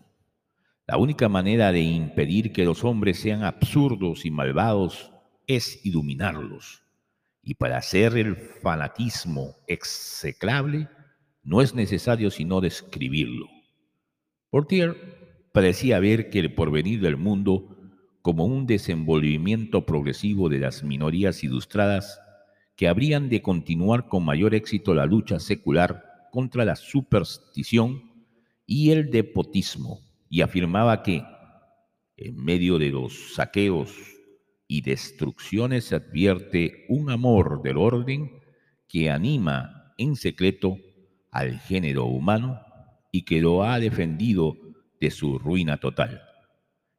La única manera de impedir que los hombres sean absurdos y malvados es iluminarlos. Y para hacer el fanatismo execrable, no es necesario sino describirlo. Portier parecía ver que el porvenir del mundo, como un desenvolvimiento progresivo de las minorías ilustradas, que habrían de continuar con mayor éxito la lucha secular contra la superstición y el depotismo y afirmaba que en medio de los saqueos y destrucciones se advierte un amor del orden que anima en secreto al género humano y que lo ha defendido de su ruina total.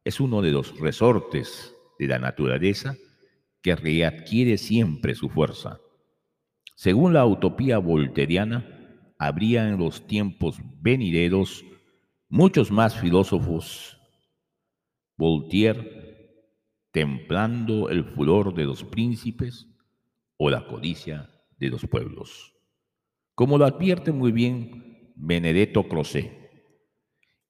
Es uno de los resortes de la naturaleza que readquiere siempre su fuerza. Según la utopía volteriana, habría en los tiempos venideros Muchos más filósofos, Voltaire, templando el furor de los príncipes o la codicia de los pueblos. Como lo advierte muy bien Benedetto Croce,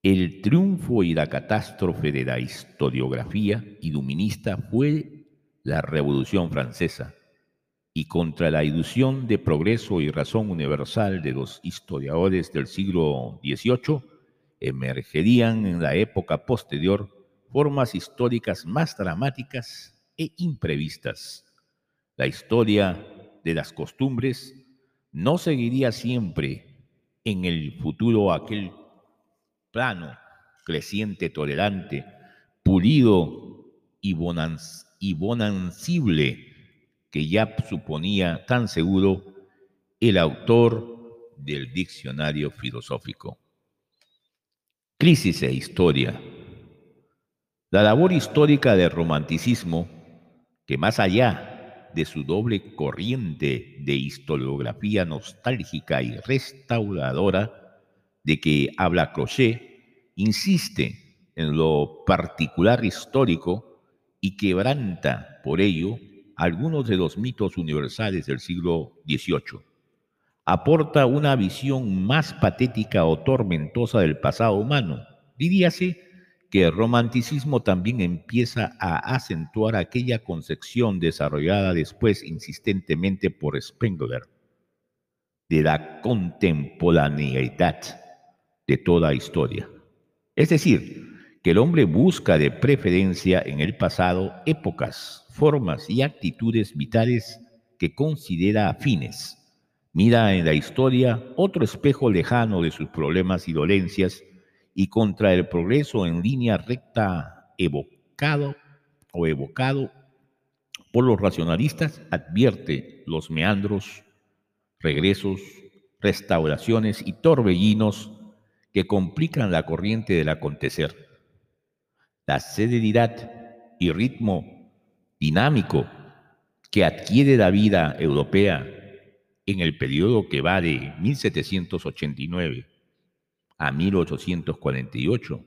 el triunfo y la catástrofe de la historiografía iluminista fue la Revolución Francesa, y contra la ilusión de progreso y razón universal de los historiadores del siglo XVIII, emergerían en la época posterior formas históricas más dramáticas e imprevistas. La historia de las costumbres no seguiría siempre en el futuro aquel plano creciente, tolerante, pulido y, y bonancible que ya suponía tan seguro el autor del diccionario filosófico. Crisis e historia. La labor histórica del romanticismo, que más allá de su doble corriente de historiografía nostálgica y restauradora de que habla Crochet, insiste en lo particular histórico y quebranta por ello algunos de los mitos universales del siglo XVIII aporta una visión más patética o tormentosa del pasado humano. Diríase que el romanticismo también empieza a acentuar aquella concepción desarrollada después insistentemente por Spengler de la contemporaneidad de toda historia. Es decir, que el hombre busca de preferencia en el pasado épocas, formas y actitudes vitales que considera afines Mira en la historia otro espejo lejano de sus problemas y dolencias y contra el progreso en línea recta evocado o evocado por los racionalistas advierte los meandros, regresos, restauraciones y torbellinos que complican la corriente del acontecer. La celeridad y ritmo dinámico que adquiere la vida europea en el periodo que va de 1789 a 1848,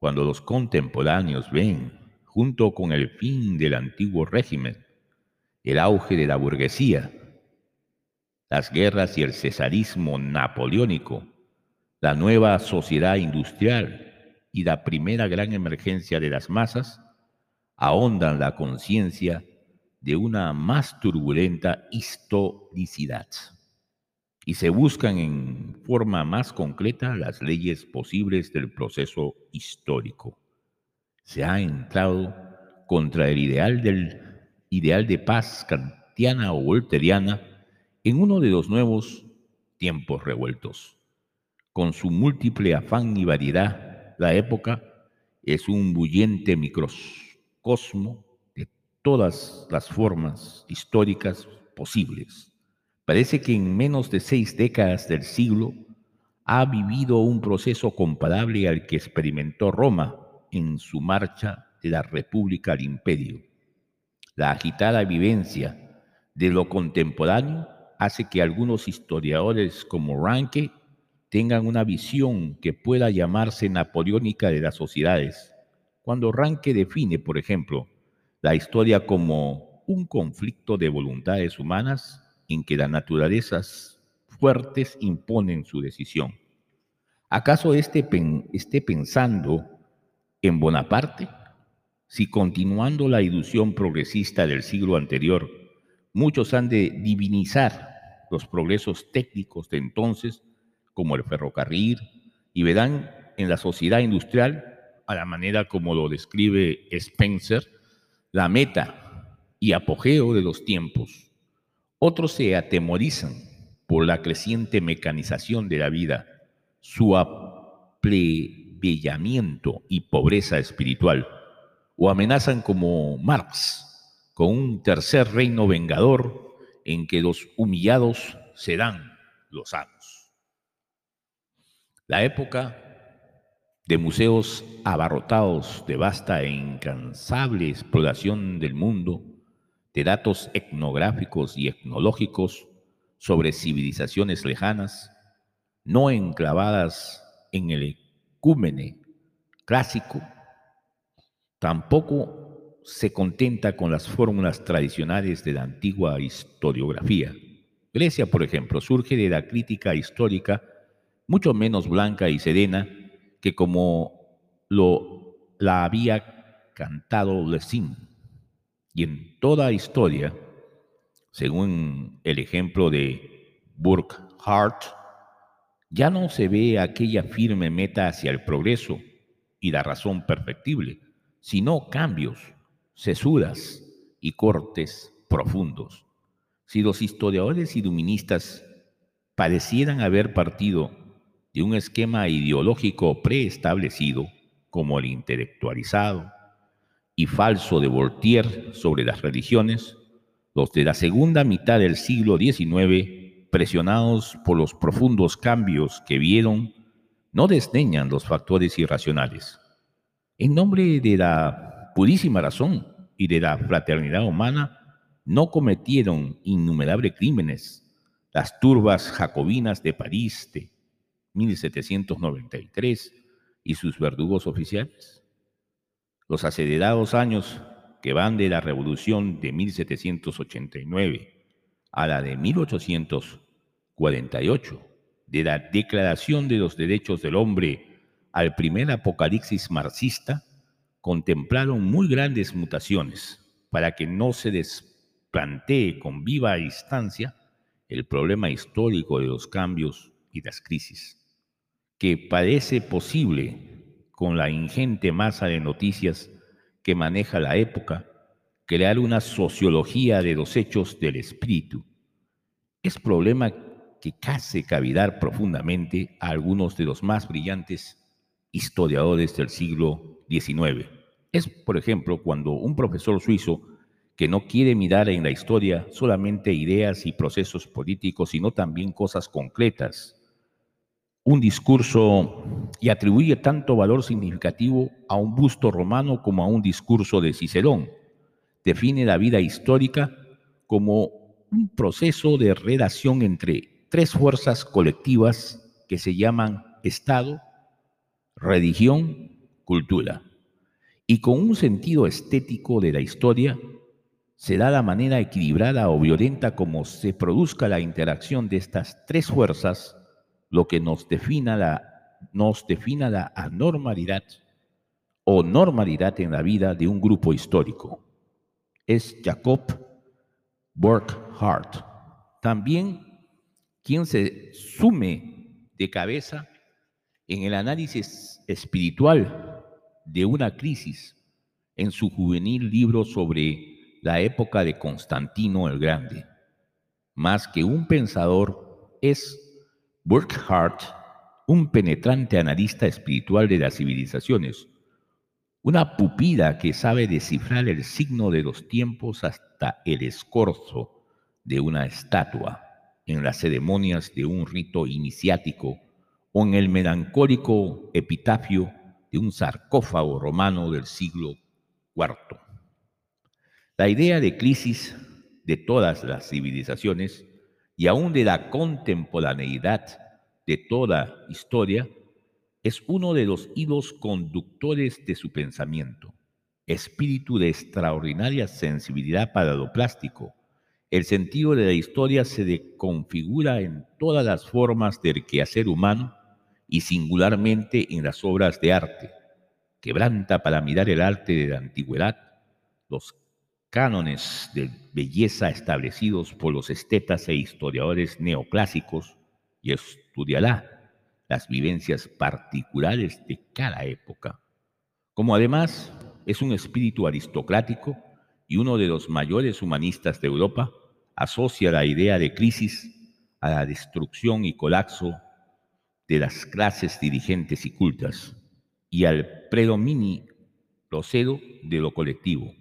cuando los contemporáneos ven, junto con el fin del antiguo régimen, el auge de la burguesía, las guerras y el cesarismo napoleónico, la nueva sociedad industrial y la primera gran emergencia de las masas, ahondan la conciencia de una más turbulenta historicidad y se buscan en forma más concreta las leyes posibles del proceso histórico. Se ha entrado contra el ideal del ideal de paz kantiana o volteriana en uno de los nuevos tiempos revueltos. Con su múltiple afán y variedad, la época es un bullente microcosmo todas las formas históricas posibles. Parece que en menos de seis décadas del siglo ha vivido un proceso comparable al que experimentó Roma en su marcha de la República al Imperio. La agitada vivencia de lo contemporáneo hace que algunos historiadores como Ranke tengan una visión que pueda llamarse napoleónica de las sociedades. Cuando Ranke define, por ejemplo, la historia como un conflicto de voluntades humanas en que las naturalezas fuertes imponen su decisión. ¿Acaso este esté pensando en Bonaparte? Si continuando la ilusión progresista del siglo anterior, muchos han de divinizar los progresos técnicos de entonces, como el ferrocarril, y verán en la sociedad industrial, a la manera como lo describe Spencer, la meta y apogeo de los tiempos. Otros se atemorizan por la creciente mecanización de la vida, su aplebellamiento y pobreza espiritual, o amenazan como Marx con un tercer reino vengador en que los humillados serán los amos. La época de museos abarrotados de vasta e incansable exploración del mundo, de datos etnográficos y etnológicos sobre civilizaciones lejanas, no enclavadas en el ecúmene clásico, tampoco se contenta con las fórmulas tradicionales de la antigua historiografía. Grecia, por ejemplo, surge de la crítica histórica mucho menos blanca y serena que como lo la había cantado Lessing. Y en toda historia, según el ejemplo de Burkhardt, ya no se ve aquella firme meta hacia el progreso y la razón perfectible, sino cambios cesuras y cortes profundos. Si los historiadores iluministas parecieran haber partido de un esquema ideológico preestablecido, como el intelectualizado y falso de Voltaire sobre las religiones, los de la segunda mitad del siglo XIX, presionados por los profundos cambios que vieron, no desdeñan los factores irracionales. En nombre de la purísima razón y de la fraternidad humana, no cometieron innumerables crímenes las turbas jacobinas de París de 1793 y sus verdugos oficiales. Los acelerados años que van de la revolución de 1789 a la de 1848, de la Declaración de los Derechos del Hombre al primer apocalipsis marxista, contemplaron muy grandes mutaciones para que no se desplantee con viva distancia el problema histórico de los cambios y las crisis, que parece posible con la ingente masa de noticias que maneja la época, crear una sociología de los hechos del espíritu. Es problema que case cavidar profundamente a algunos de los más brillantes historiadores del siglo XIX. Es, por ejemplo, cuando un profesor suizo que no quiere mirar en la historia solamente ideas y procesos políticos, sino también cosas concretas, un discurso y atribuye tanto valor significativo a un busto romano como a un discurso de Cicerón. Define la vida histórica como un proceso de relación entre tres fuerzas colectivas que se llaman Estado, religión, cultura. Y con un sentido estético de la historia, se da la manera equilibrada o violenta como se produzca la interacción de estas tres fuerzas, lo que nos defina la, nos defina la anormalidad o normalidad en la vida de un grupo histórico. Es Jacob Burckhardt. También quien se sume de cabeza en el análisis espiritual de una crisis en su juvenil libro sobre la época de Constantino el Grande. Más que un pensador, es Burkhardt un penetrante analista espiritual de las civilizaciones, una pupila que sabe descifrar el signo de los tiempos hasta el escorzo de una estatua en las ceremonias de un rito iniciático o en el melancólico epitafio de un sarcófago romano del siglo IV. La idea de crisis de todas las civilizaciones y aún de la contemporaneidad de toda historia es uno de los hilos conductores de su pensamiento, espíritu de extraordinaria sensibilidad para lo plástico. El sentido de la historia se configura en todas las formas del quehacer humano y singularmente en las obras de arte. Quebranta para mirar el arte de la antigüedad los cánones de belleza establecidos por los estetas e historiadores neoclásicos y estudiará las vivencias particulares de cada época. Como además es un espíritu aristocrático y uno de los mayores humanistas de Europa, asocia la idea de crisis a la destrucción y colapso de las clases dirigentes y cultas y al predominio procedo de lo colectivo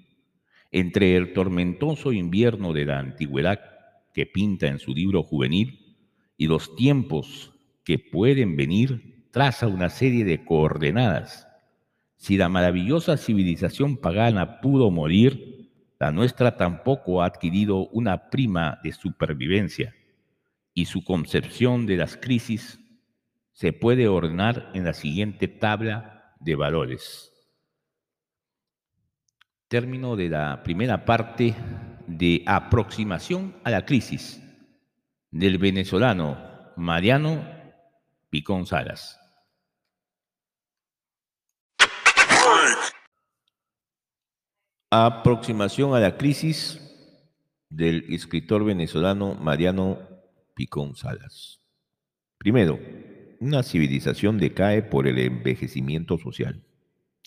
entre el tormentoso invierno de la antigüedad que pinta en su libro juvenil y los tiempos que pueden venir, traza una serie de coordenadas. Si la maravillosa civilización pagana pudo morir, la nuestra tampoco ha adquirido una prima de supervivencia y su concepción de las crisis se puede ordenar en la siguiente tabla de valores término de la primera parte de aproximación a la crisis del venezolano Mariano Picón Salas. Aproximación a la crisis del escritor venezolano Mariano Picón Salas. Primero, una civilización decae por el envejecimiento social.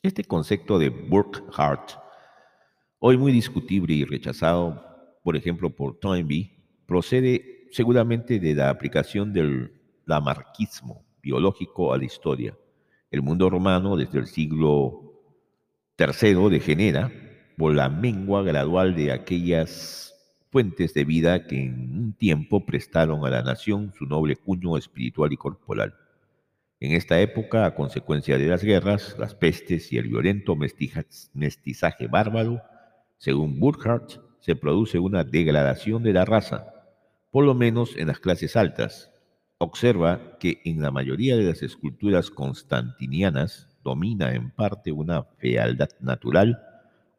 Este concepto de Burkhardt hoy muy discutible y rechazado, por ejemplo, por Toynbee, procede seguramente de la aplicación del lamarquismo biológico a la historia. El mundo romano desde el siglo III degenera por la mengua gradual de aquellas fuentes de vida que en un tiempo prestaron a la nación su noble cuño espiritual y corporal. En esta época, a consecuencia de las guerras, las pestes y el violento mestizaje bárbaro, según Burkhardt, se produce una degradación de la raza, por lo menos en las clases altas. Observa que en la mayoría de las esculturas constantinianas domina en parte una fealdad natural,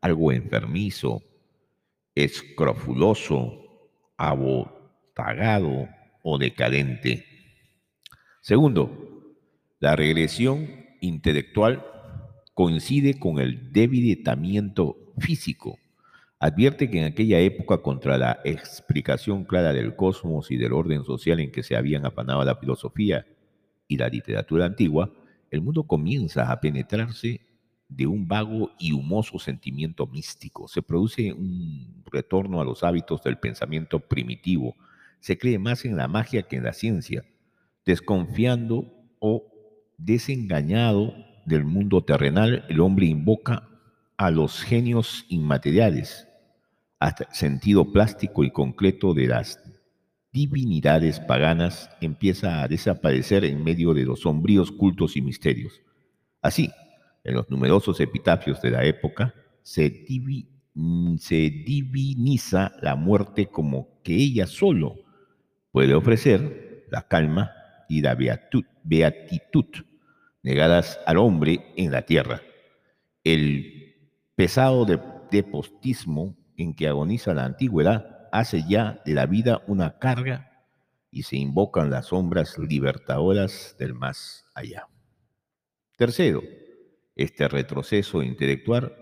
algo enfermizo, escrofuloso, abotagado o decadente. Segundo, la regresión intelectual coincide con el debilitamiento físico advierte que en aquella época, contra la explicación clara del cosmos y del orden social en que se habían afanado la filosofía y la literatura antigua, el mundo comienza a penetrarse de un vago y humoso sentimiento místico. Se produce un retorno a los hábitos del pensamiento primitivo. Se cree más en la magia que en la ciencia, desconfiando o desengañado del mundo terrenal, el hombre invoca a los genios inmateriales, sentido plástico y concreto de las divinidades paganas empieza a desaparecer en medio de los sombríos cultos y misterios. Así, en los numerosos epitafios de la época, se, se diviniza la muerte como que ella solo puede ofrecer la calma y la beatitud negadas al hombre en la tierra. El pesado de, depostismo en que agoniza la antigüedad hace ya de la vida una carga y se invocan las sombras libertadoras del más allá. Tercero, este retroceso intelectual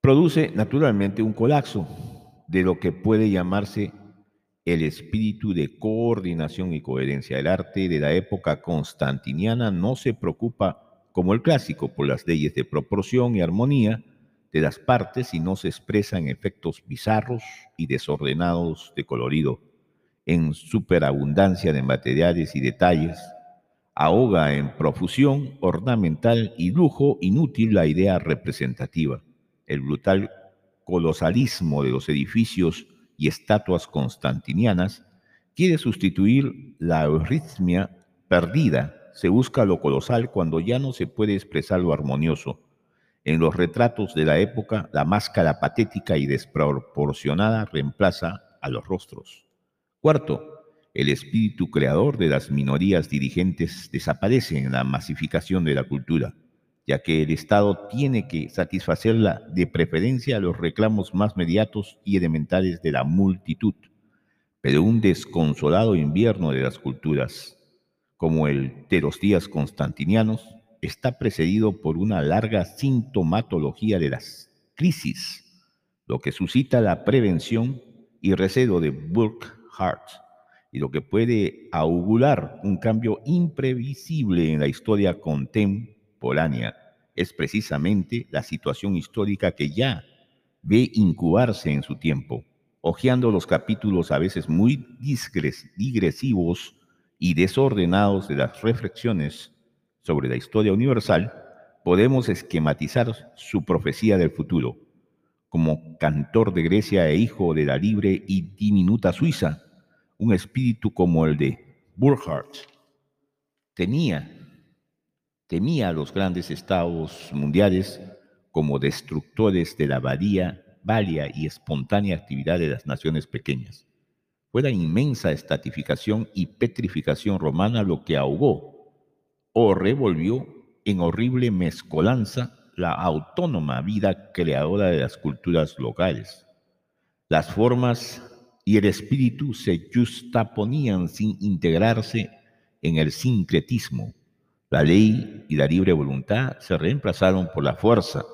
produce naturalmente un colapso de lo que puede llamarse el espíritu de coordinación y coherencia. El arte de la época constantiniana no se preocupa, como el clásico, por las leyes de proporción y armonía, de las partes y no se expresa en efectos bizarros y desordenados de colorido, en superabundancia de materiales y detalles, ahoga en profusión ornamental y lujo inútil la idea representativa, el brutal colosalismo de los edificios y estatuas constantinianas quiere sustituir la euritmia perdida. Se busca lo colosal cuando ya no se puede expresar lo armonioso. En los retratos de la época, la máscara patética y desproporcionada reemplaza a los rostros. Cuarto, el espíritu creador de las minorías dirigentes desaparece en la masificación de la cultura, ya que el Estado tiene que satisfacerla de preferencia a los reclamos más mediatos y elementales de la multitud. Pero un desconsolado invierno de las culturas, como el de los días constantinianos, está precedido por una larga sintomatología de las crisis, lo que suscita la prevención y recedo de Burkhardt y lo que puede augurar un cambio imprevisible en la historia contemporánea es precisamente la situación histórica que ya ve incubarse en su tiempo. Hojeando los capítulos a veces muy digresivos y desordenados de las reflexiones sobre la historia universal, podemos esquematizar su profecía del futuro. Como cantor de Grecia e hijo de la libre y diminuta Suiza, un espíritu como el de Burkhardt. Tenía, temía a los grandes estados mundiales como destructores de la valía, valia y espontánea actividad de las naciones pequeñas. Fue la inmensa estatificación y petrificación romana lo que ahogó o revolvió en horrible mezcolanza la autónoma vida creadora de las culturas locales. Las formas y el espíritu se justaponían sin integrarse en el sincretismo. La ley y la libre voluntad se reemplazaron por la fuerza.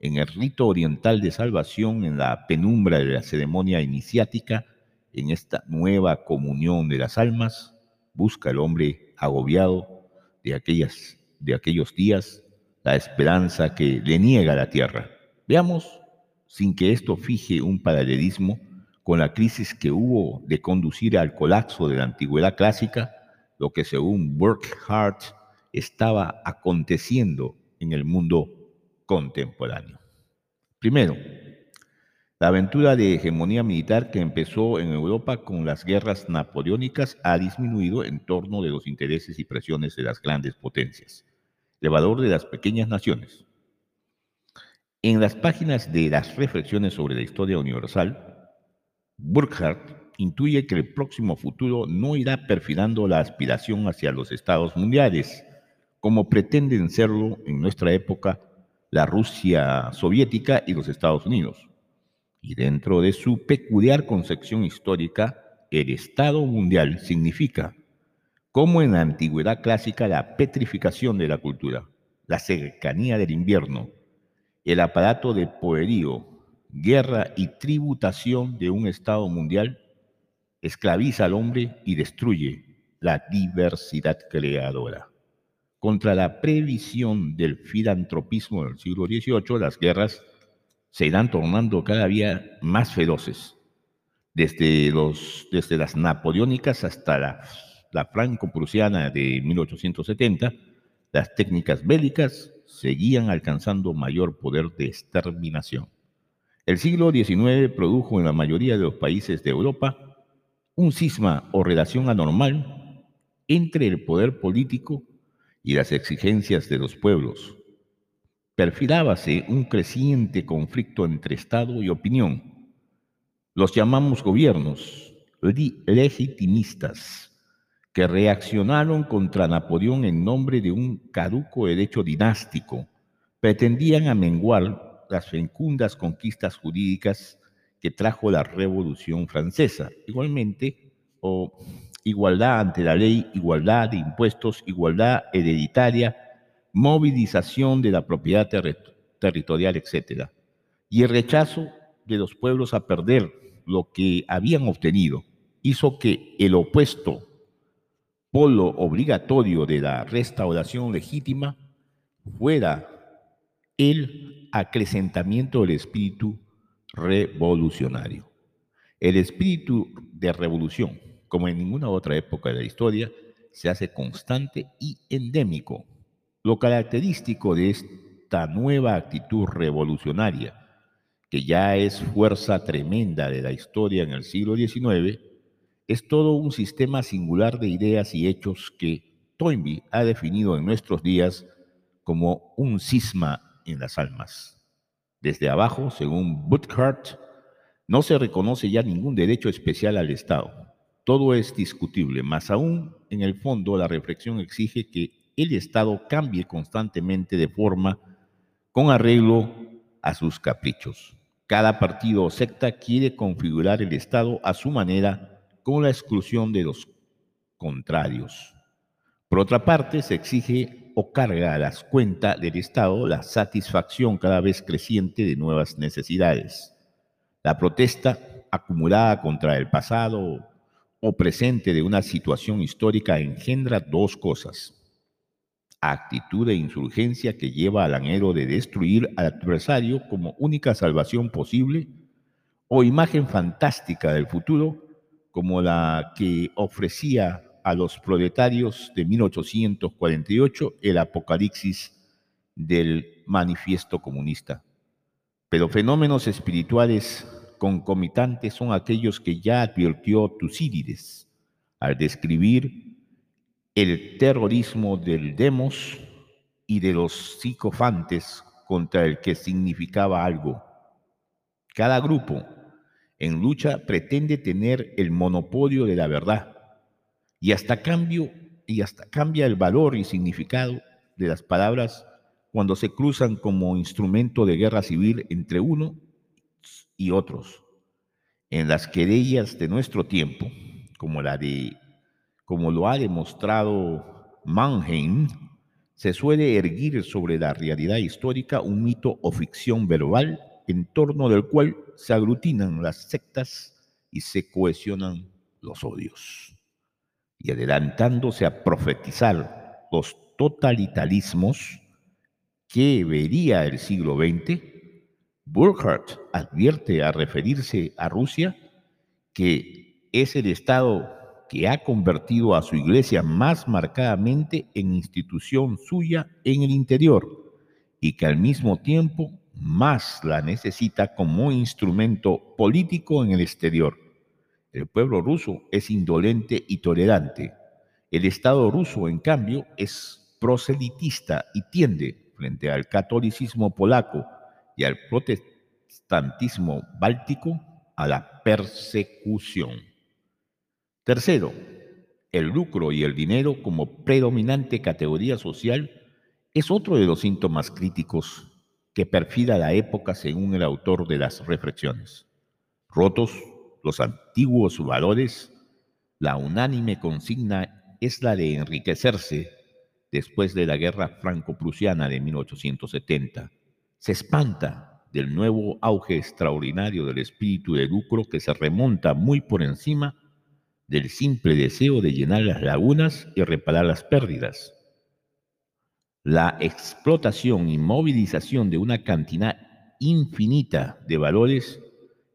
En el rito oriental de salvación, en la penumbra de la ceremonia iniciática, en esta nueva comunión de las almas, busca el hombre agobiado de, aquellas, de aquellos días la esperanza que le niega la tierra. Veamos, sin que esto fije un paralelismo, con la crisis que hubo de conducir al colapso de la antigüedad clásica, lo que según Burkhardt estaba aconteciendo en el mundo contemporáneo. Primero, la aventura de hegemonía militar que empezó en Europa con las guerras napoleónicas ha disminuido en torno de los intereses y presiones de las grandes potencias, el valor de las pequeñas naciones. En las páginas de las reflexiones sobre la historia universal, Burkhardt intuye que el próximo futuro no irá perfilando la aspiración hacia los estados mundiales, como pretenden serlo en nuestra época la Rusia soviética y los Estados Unidos. Y dentro de su peculiar concepción histórica, el Estado mundial significa, como en la antigüedad clásica, la petrificación de la cultura, la cercanía del invierno, el aparato de poderío, guerra y tributación de un Estado mundial esclaviza al hombre y destruye la diversidad creadora. Contra la previsión del filantropismo del siglo XVIII, las guerras se irán tornando cada día más feroces, desde, los, desde las napoleónicas hasta la, la franco-prusiana de 1870, las técnicas bélicas seguían alcanzando mayor poder de exterminación. El siglo XIX produjo en la mayoría de los países de Europa un cisma o relación anormal entre el poder político y las exigencias de los pueblos. Perfilábase un creciente conflicto entre Estado y opinión. Los llamamos gobiernos legitimistas que reaccionaron contra Napoleón en nombre de un caduco derecho dinástico, pretendían amenguar las fecundas conquistas jurídicas que trajo la Revolución Francesa. Igualmente, o igualdad ante la ley, igualdad de impuestos, igualdad hereditaria, movilización de la propiedad territorial, etc. Y el rechazo de los pueblos a perder lo que habían obtenido hizo que el opuesto polo obligatorio de la restauración legítima fuera el acrecentamiento del espíritu revolucionario. El espíritu de revolución, como en ninguna otra época de la historia, se hace constante y endémico. Lo característico de esta nueva actitud revolucionaria, que ya es fuerza tremenda de la historia en el siglo XIX, es todo un sistema singular de ideas y hechos que, Toynbee ha definido en nuestros días como un cisma en las almas. Desde abajo, según Boothart, no se reconoce ya ningún derecho especial al Estado. Todo es discutible, más aún en el fondo la reflexión exige que el Estado cambie constantemente de forma con arreglo a sus caprichos. Cada partido o secta quiere configurar el Estado a su manera con la exclusión de los contrarios. Por otra parte, se exige o carga a las cuentas del Estado la satisfacción cada vez creciente de nuevas necesidades. La protesta acumulada contra el pasado o presente de una situación histórica engendra dos cosas. Actitud de insurgencia que lleva al anhelo de destruir al adversario como única salvación posible o imagen fantástica del futuro como la que ofrecía a los proletarios de 1848 el apocalipsis del manifiesto comunista. Pero fenómenos espirituales concomitantes son aquellos que ya advirtió Tucídides al describir el terrorismo del demos y de los psicofantes contra el que significaba algo. Cada grupo en lucha pretende tener el monopolio de la verdad y hasta y hasta cambia el valor y significado de las palabras cuando se cruzan como instrumento de guerra civil entre uno y otros. En las querellas de nuestro tiempo, como la de como lo ha demostrado Mannheim, se suele erguir sobre la realidad histórica un mito o ficción verbal en torno del cual se aglutinan las sectas y se cohesionan los odios. Y adelantándose a profetizar los totalitarismos que vería el siglo XX, Burkhardt advierte a referirse a Rusia que es el Estado que ha convertido a su iglesia más marcadamente en institución suya en el interior y que al mismo tiempo más la necesita como instrumento político en el exterior. El pueblo ruso es indolente y tolerante. El Estado ruso, en cambio, es proselitista y tiende, frente al catolicismo polaco, y al protestantismo báltico a la persecución. Tercero, el lucro y el dinero como predominante categoría social es otro de los síntomas críticos que perfila la época según el autor de las reflexiones. Rotos los antiguos valores, la unánime consigna es la de enriquecerse después de la guerra franco-prusiana de 1870 se espanta del nuevo auge extraordinario del espíritu de lucro que se remonta muy por encima del simple deseo de llenar las lagunas y reparar las pérdidas. La explotación y movilización de una cantidad infinita de valores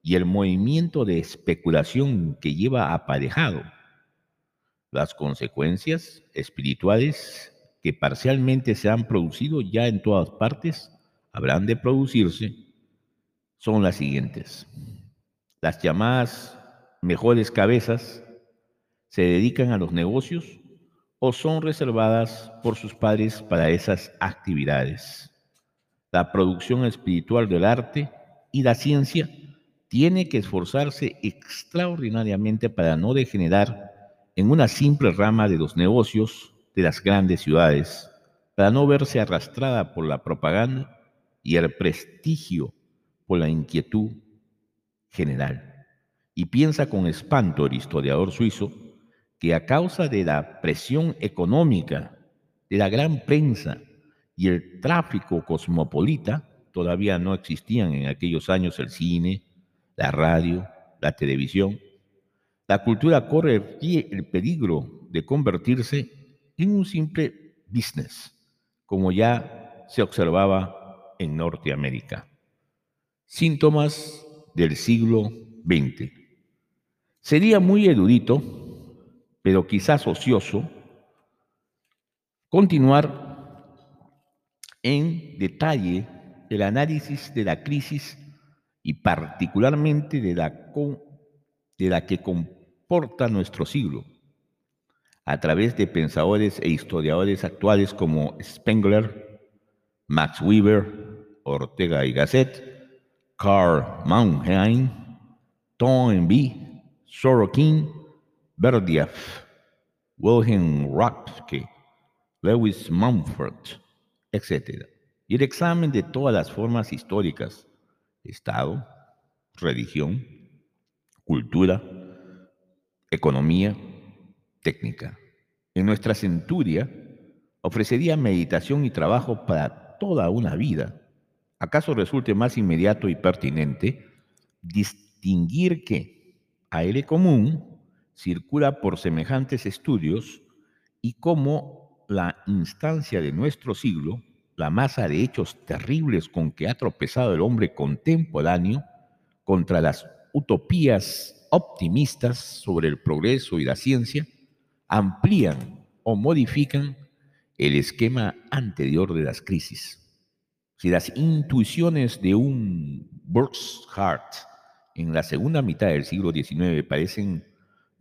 y el movimiento de especulación que lleva aparejado. Las consecuencias espirituales que parcialmente se han producido ya en todas partes habrán de producirse son las siguientes. Las llamadas mejores cabezas se dedican a los negocios o son reservadas por sus padres para esas actividades. La producción espiritual del arte y la ciencia tiene que esforzarse extraordinariamente para no degenerar en una simple rama de los negocios de las grandes ciudades, para no verse arrastrada por la propaganda y el prestigio por la inquietud general. Y piensa con espanto el historiador suizo que a causa de la presión económica, de la gran prensa y el tráfico cosmopolita, todavía no existían en aquellos años el cine, la radio, la televisión. La cultura corre el peligro de convertirse en un simple business, como ya se observaba en Norteamérica. Síntomas del siglo XX. Sería muy erudito, pero quizás ocioso, continuar en detalle el análisis de la crisis y particularmente de la, que comporta nuestro siglo. a través de pensadores e historiadores actuales como Spengler, Max Weber, Ortega y Gasset, Karl Mannheim, Toynbee, Sorokin, Berdyaev, Wilhelm Röpke, Lewis Mumford, etc. Y el examen de todas las formas históricas, Estado, religión, cultura, economía, técnica. En nuestra centuria ofrecería meditación y trabajo para toda una vida. ¿Acaso resulte más inmediato y pertinente distinguir que aire común circula por semejantes estudios y cómo la instancia de nuestro siglo, la masa de hechos terribles con que ha tropezado el hombre contemporáneo contra las utopías optimistas sobre el progreso y la ciencia, amplían o modifican el esquema anterior de las crisis. Si las intuiciones de un Burkhardt en la segunda mitad del siglo XIX parecen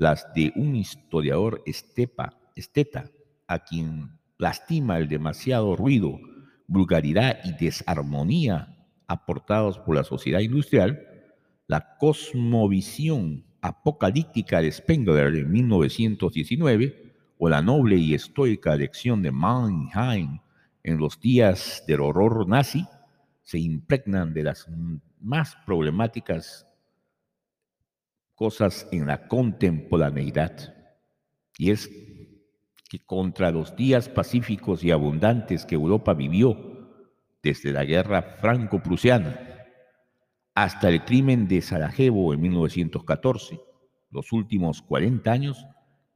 las de un historiador estepa, esteta, a quien lastima el demasiado ruido, vulgaridad y desarmonía aportados por la sociedad industrial, la cosmovisión apocalíptica de Spengler en 1919 o la noble y estoica lección de Mannheim en los días del horror nazi se impregnan de las más problemáticas cosas en la contemporaneidad. Y es que contra los días pacíficos y abundantes que Europa vivió desde la guerra franco-prusiana hasta el crimen de Sarajevo en 1914, los últimos 40 años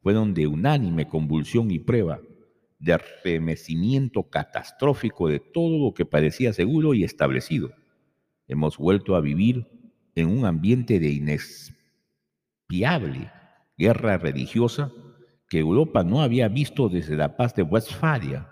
fueron de unánime convulsión y prueba de remecimiento catastrófico de todo lo que parecía seguro y establecido. Hemos vuelto a vivir en un ambiente de inexpiable guerra religiosa que Europa no había visto desde la paz de Westfalia.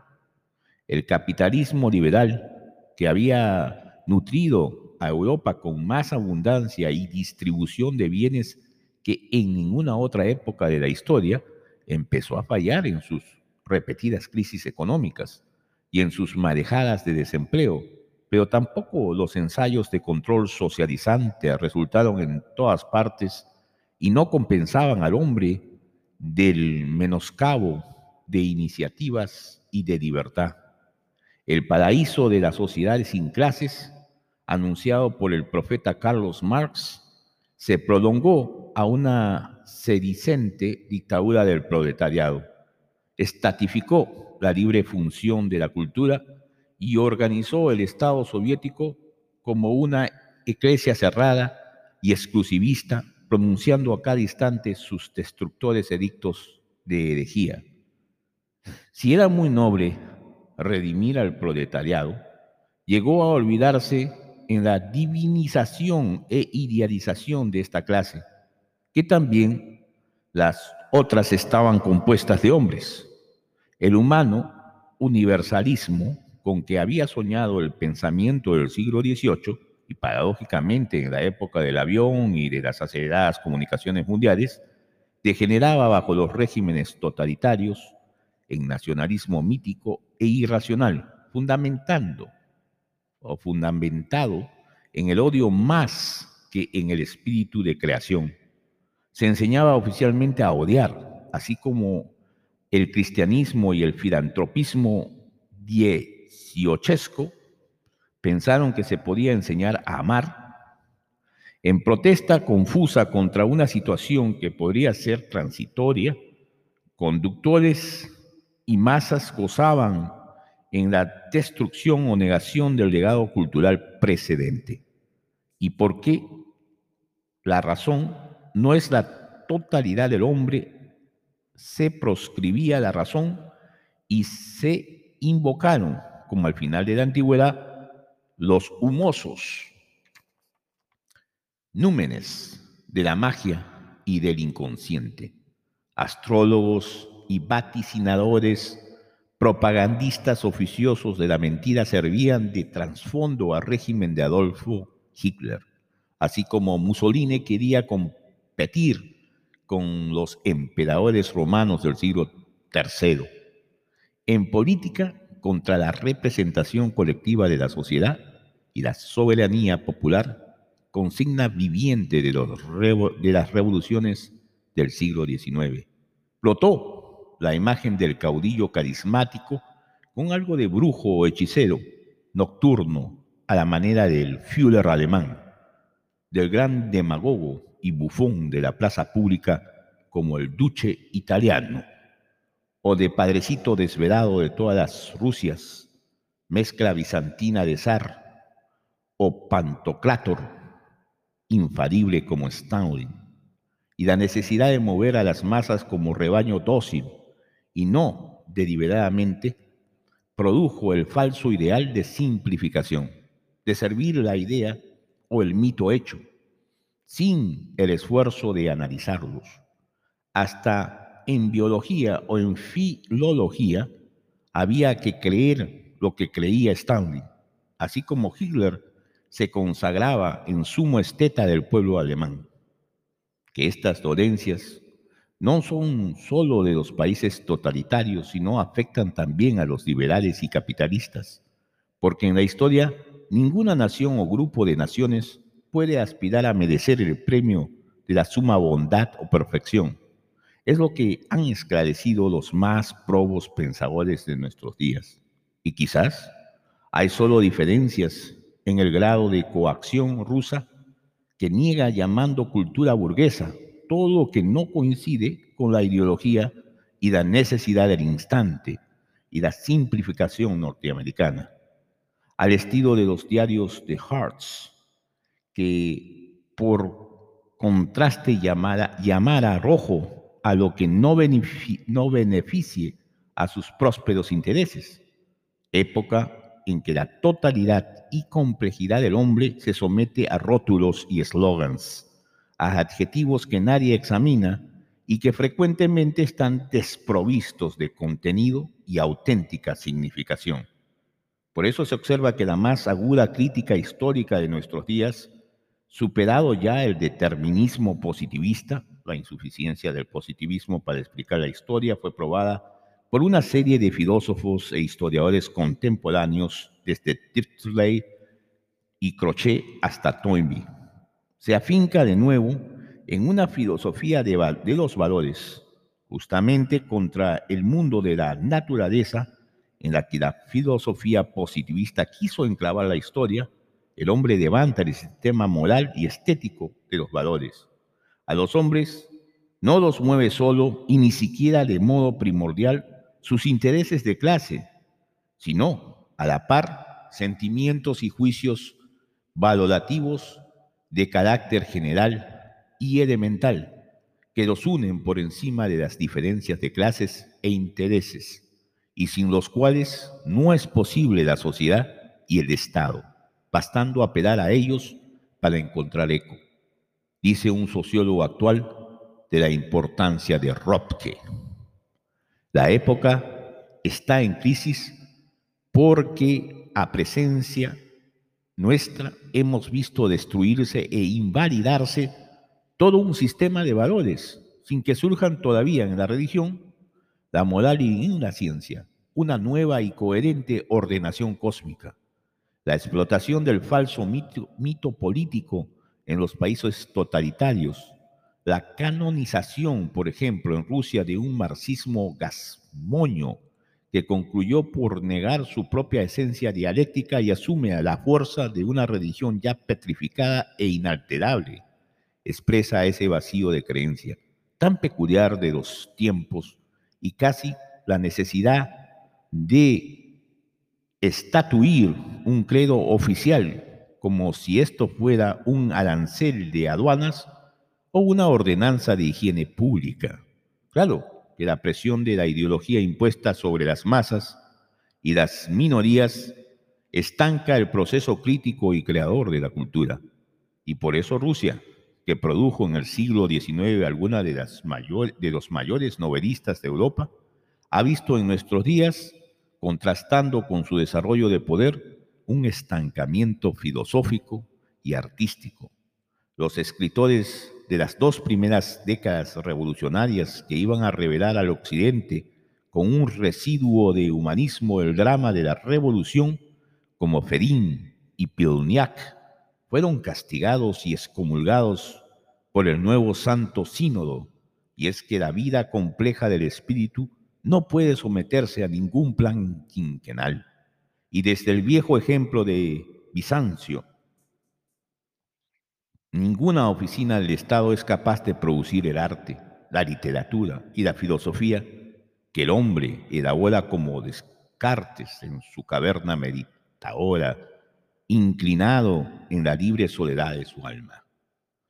El capitalismo liberal que había nutrido a Europa con más abundancia y distribución de bienes que en ninguna otra época de la historia, empezó a fallar en sus repetidas crisis económicas y en sus marejadas de desempleo, pero tampoco los ensayos de control socializante resultaron en todas partes y no compensaban al hombre del menoscabo de iniciativas y de libertad. El paraíso de las sociedades sin clases anunciado por el profeta Carlos Marx se prolongó a una sedicente dictadura del proletariado, estatificó la libre función de la cultura y organizó el Estado soviético como una iglesia cerrada y exclusivista, pronunciando a cada instante sus destructores edictos de herejía. Si era muy noble redimir al proletariado, llegó a olvidarse en la divinización e idealización de esta clase, que también las otras estaban compuestas de hombres. El humano universalismo con que había soñado el pensamiento del siglo XVIII, y paradójicamente en la época del avión y de las aceleradas comunicaciones mundiales, degeneraba bajo los regímenes totalitarios en nacionalismo mítico e irracional, fundamentando o fundamentado en el odio más que en el espíritu de creación. Se enseñaba oficialmente a odiar, así como el cristianismo y el filantropismo dieciochesco pensaron que se podía enseñar a amar, en protesta confusa contra una situación que podría ser transitoria, conductores y masas gozaban en la destrucción o negación del legado cultural precedente. ¿Y por qué? La razón no es la totalidad del hombre, se proscribía la razón y se invocaron, como al final de la antigüedad, los humosos, númenes de la magia y del inconsciente, astrólogos y vaticinadores propagandistas oficiosos de la mentira servían de trasfondo al régimen de Adolfo Hitler, así como Mussolini quería competir con los emperadores romanos del siglo Tercero, en política contra la representación colectiva de la sociedad y la soberanía popular, consigna viviente de, las revoluciones del siglo XIX. Plotó la imagen del caudillo carismático con algo de brujo o hechicero, nocturno, a la manera del Führer alemán, del gran demagogo y bufón de la plaza pública como el duce italiano, o de padrecito desvelado de todas las Rusias, mezcla bizantina de zar, o pantoclátor, infalible como Stalin, y la necesidad de mover a las masas como rebaño dócil y no deliberadamente, produjo el falso ideal de simplificación, de servir la idea o el mito hecho, sin el esfuerzo de analizarlos. Hasta en biología o en filología había que creer lo que creía Stalin, así como Hitler se consagraba en sumo esteta del pueblo alemán. Que estas dolencias no son solo de los países totalitarios, sino afectan también a los liberales y capitalistas, porque en la historia ninguna nación o grupo de naciones puede aspirar a merecer el premio de la suma bondad o perfección. Es lo que han esclarecido los más probos pensadores de nuestros días. Y quizás hay solo diferencias en el grado de coacción rusa que niega llamando cultura burguesa todo lo que no coincide con la ideología y la necesidad del instante y la simplificación norteamericana, al estilo de los diarios de Hearts, que por contraste llamara, llamara rojo a lo que no, beneficie a sus prósperos intereses, época en que la totalidad y complejidad del hombre se somete a rótulos y eslogans, a adjetivos que nadie examina y que frecuentemente están desprovistos de contenido y auténtica significación. Por eso se observa que la más aguda crítica histórica de nuestros días, superado ya el determinismo positivista, la insuficiencia del positivismo para explicar la historia fue probada por una serie de filósofos e historiadores contemporáneos desde Tirsley y Crochet hasta Toynbee. Se afinca de nuevo en una filosofía de, de los valores, justamente contra el mundo de la naturaleza, en la que la filosofía positivista quiso enclavar la historia, el hombre levanta el sistema moral y estético de los valores. A los hombres no los mueve solo y ni siquiera de modo primordial sus intereses de clase, sino, a la par, sentimientos y juicios valorativos de carácter general y elemental que los unen por encima de las diferencias de clases e intereses, y sin los cuales no es posible la sociedad y el Estado, bastando apelar a ellos para encontrar eco. Dice un sociólogo actual de la importancia de Ropke. La época está en crisis porque a presencia nuestra hemos visto destruirse e invalidarse todo un sistema de valores sin que surjan todavía en la religión, la moral y en la ciencia una nueva y coherente ordenación cósmica. La explotación del falso mito, mito político en los países totalitarios la canonización, por ejemplo, en Rusia de un marxismo gasmoño que concluyó por negar su propia esencia dialéctica y asume a la fuerza de una religión ya petrificada e inalterable, expresa ese vacío de creencia tan peculiar de los tiempos y casi la necesidad de estatuir un credo oficial como si esto fuera un arancel de aduanas o una ordenanza de higiene pública. Claro que la presión de la ideología impuesta sobre las masas y las minorías estanca el proceso crítico y creador de la cultura. Y por eso Rusia, que produjo en el siglo XIX alguna de, las de los mayores novelistas de Europa, ha visto en nuestros días, contrastando con su desarrollo de poder, un estancamiento filosófico y artístico. Los escritores de las dos primeras décadas revolucionarias que iban a revelar al Occidente con un residuo de humanismo el drama de la revolución, como Ferín y Pilniak, fueron castigados y excomulgados por el nuevo Santo Sínodo, y es que la vida compleja del espíritu no puede someterse a ningún plan quinquenal. Y desde el viejo ejemplo de Bizancio, ninguna oficina del Estado es capaz de producir el arte, la literatura y la filosofía que el hombre elabora como Descartes en su caverna meditadora inclinado en la libre soledad de su alma.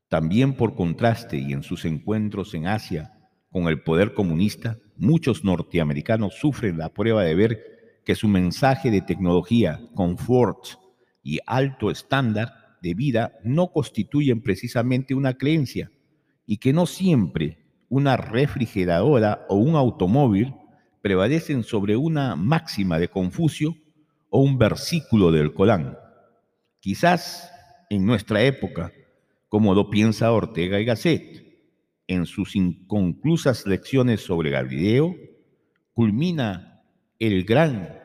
También por contraste y en sus encuentros en Asia con el poder comunista, muchos norteamericanos sufren la prueba de ver que su mensaje de tecnología, confort y alto estándar de vida no constituyen precisamente una creencia y que no siempre una refrigeradora o un automóvil prevalecen sobre una máxima de Confucio o un versículo del Corán. Quizás en nuestra época, como lo piensa Ortega y Gasset, en sus inconclusas lecciones sobre Galileo, culmina el gran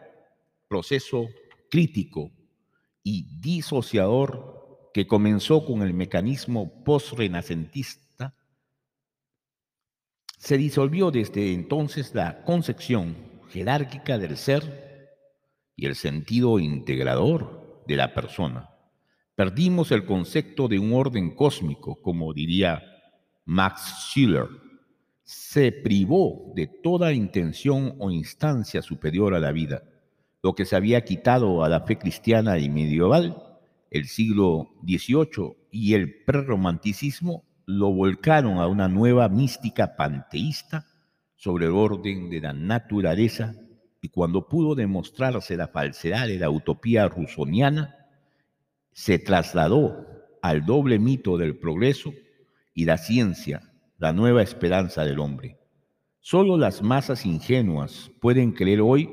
proceso crítico y disociador que comenzó con el mecanismo post-renacentista, se disolvió desde entonces la concepción jerárquica del ser y el sentido integrador de la persona. Perdimos el concepto de un orden cósmico, como diría Max Schiller. Se privó de toda intención o instancia superior a la vida, lo que se había quitado a la fe cristiana y medieval, el siglo XVIII y el prerromanticismo lo volcaron a una nueva mística panteísta sobre el orden de la naturaleza y cuando pudo demostrarse la falsedad de la utopía rusoniana, se trasladó al doble mito del progreso y la ciencia, la nueva esperanza del hombre. Solo las masas ingenuas pueden creer hoy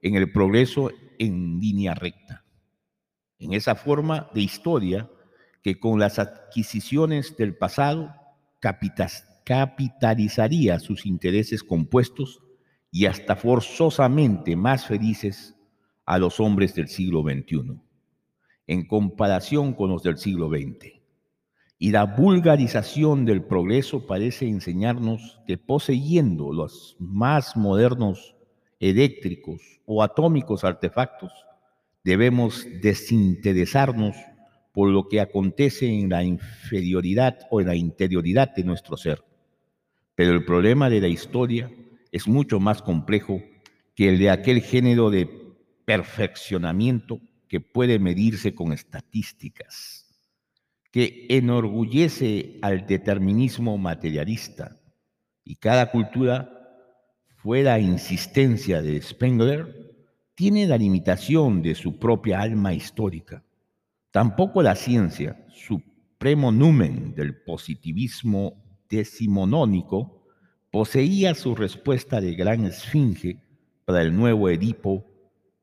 en el progreso en línea recta, en esa forma de historia que con las adquisiciones del pasado capitalizaría sus intereses compuestos y hasta forzosamente más felices a los hombres del siglo XXI, en comparación con los del siglo XX. Y la vulgarización del progreso parece enseñarnos que poseyendo los más modernos eléctricos o atómicos artefactos, debemos desinteresarnos por lo que acontece en la inferioridad o en la interioridad de nuestro ser. Pero el problema de la historia es mucho más complejo que el de aquel género de perfeccionamiento que puede medirse con estadísticas, que enorgullece al determinismo materialista y cada cultura, fuera insistencia de Spengler, tiene la limitación de su propia alma histórica. Tampoco la ciencia, supremo numen del positivismo decimonónico, poseía su respuesta de gran esfinge para el nuevo Edipo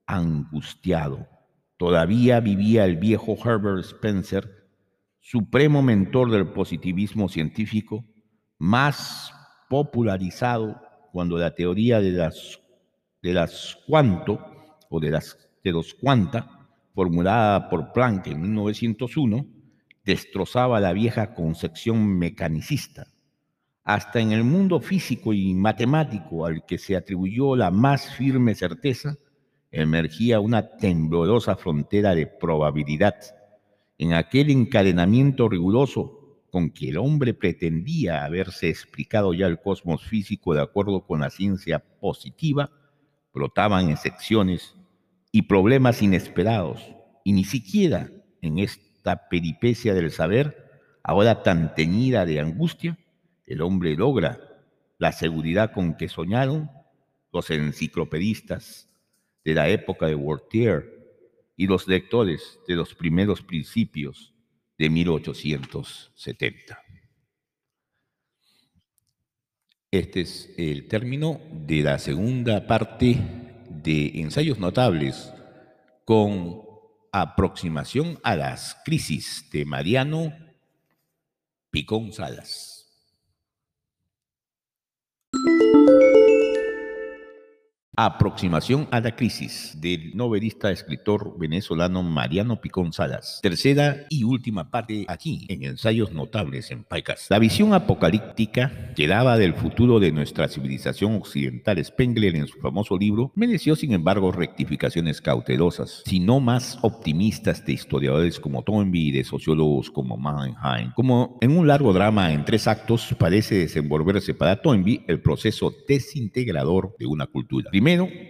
angustiado. Todavía vivía el viejo Herbert Spencer, supremo mentor del positivismo científico, más popularizado cuando la teoría de las, de las cuanto o de, las, de los cuanta, formulada por Planck en 1901, destrozaba la vieja concepción mecanicista hasta en el mundo físico y matemático al que se atribuyó la más firme certeza, emergía una temblorosa frontera de probabilidad. En aquel encadenamiento riguroso con que el hombre pretendía haberse explicado ya el cosmos físico de acuerdo con la ciencia positiva, brotaban excepciones y problemas inesperados, y ni siquiera en esta peripecia del saber, ahora tan teñida de angustia, el hombre logra la seguridad con que soñaron los enciclopedistas de la época de Voltaire y los lectores de los primeros principios de 1870. Este es el término de la segunda parte de Ensayos Notables con aproximación a las crisis de Mariano Picón Salas. Aproximación a la crisis del novelista escritor venezolano Mariano Picón Salas. Tercera y última parte aquí en Ensayos Notables en Paicas. La visión apocalíptica que daba del futuro de nuestra civilización occidental Spengler en su famoso libro mereció sin embargo rectificaciones cautelosas, sino más optimistas de historiadores como Toynbee y de sociólogos como Mannheim. Como en un largo drama en tres actos parece desenvolverse para Toynbee el proceso desintegrador de una cultura.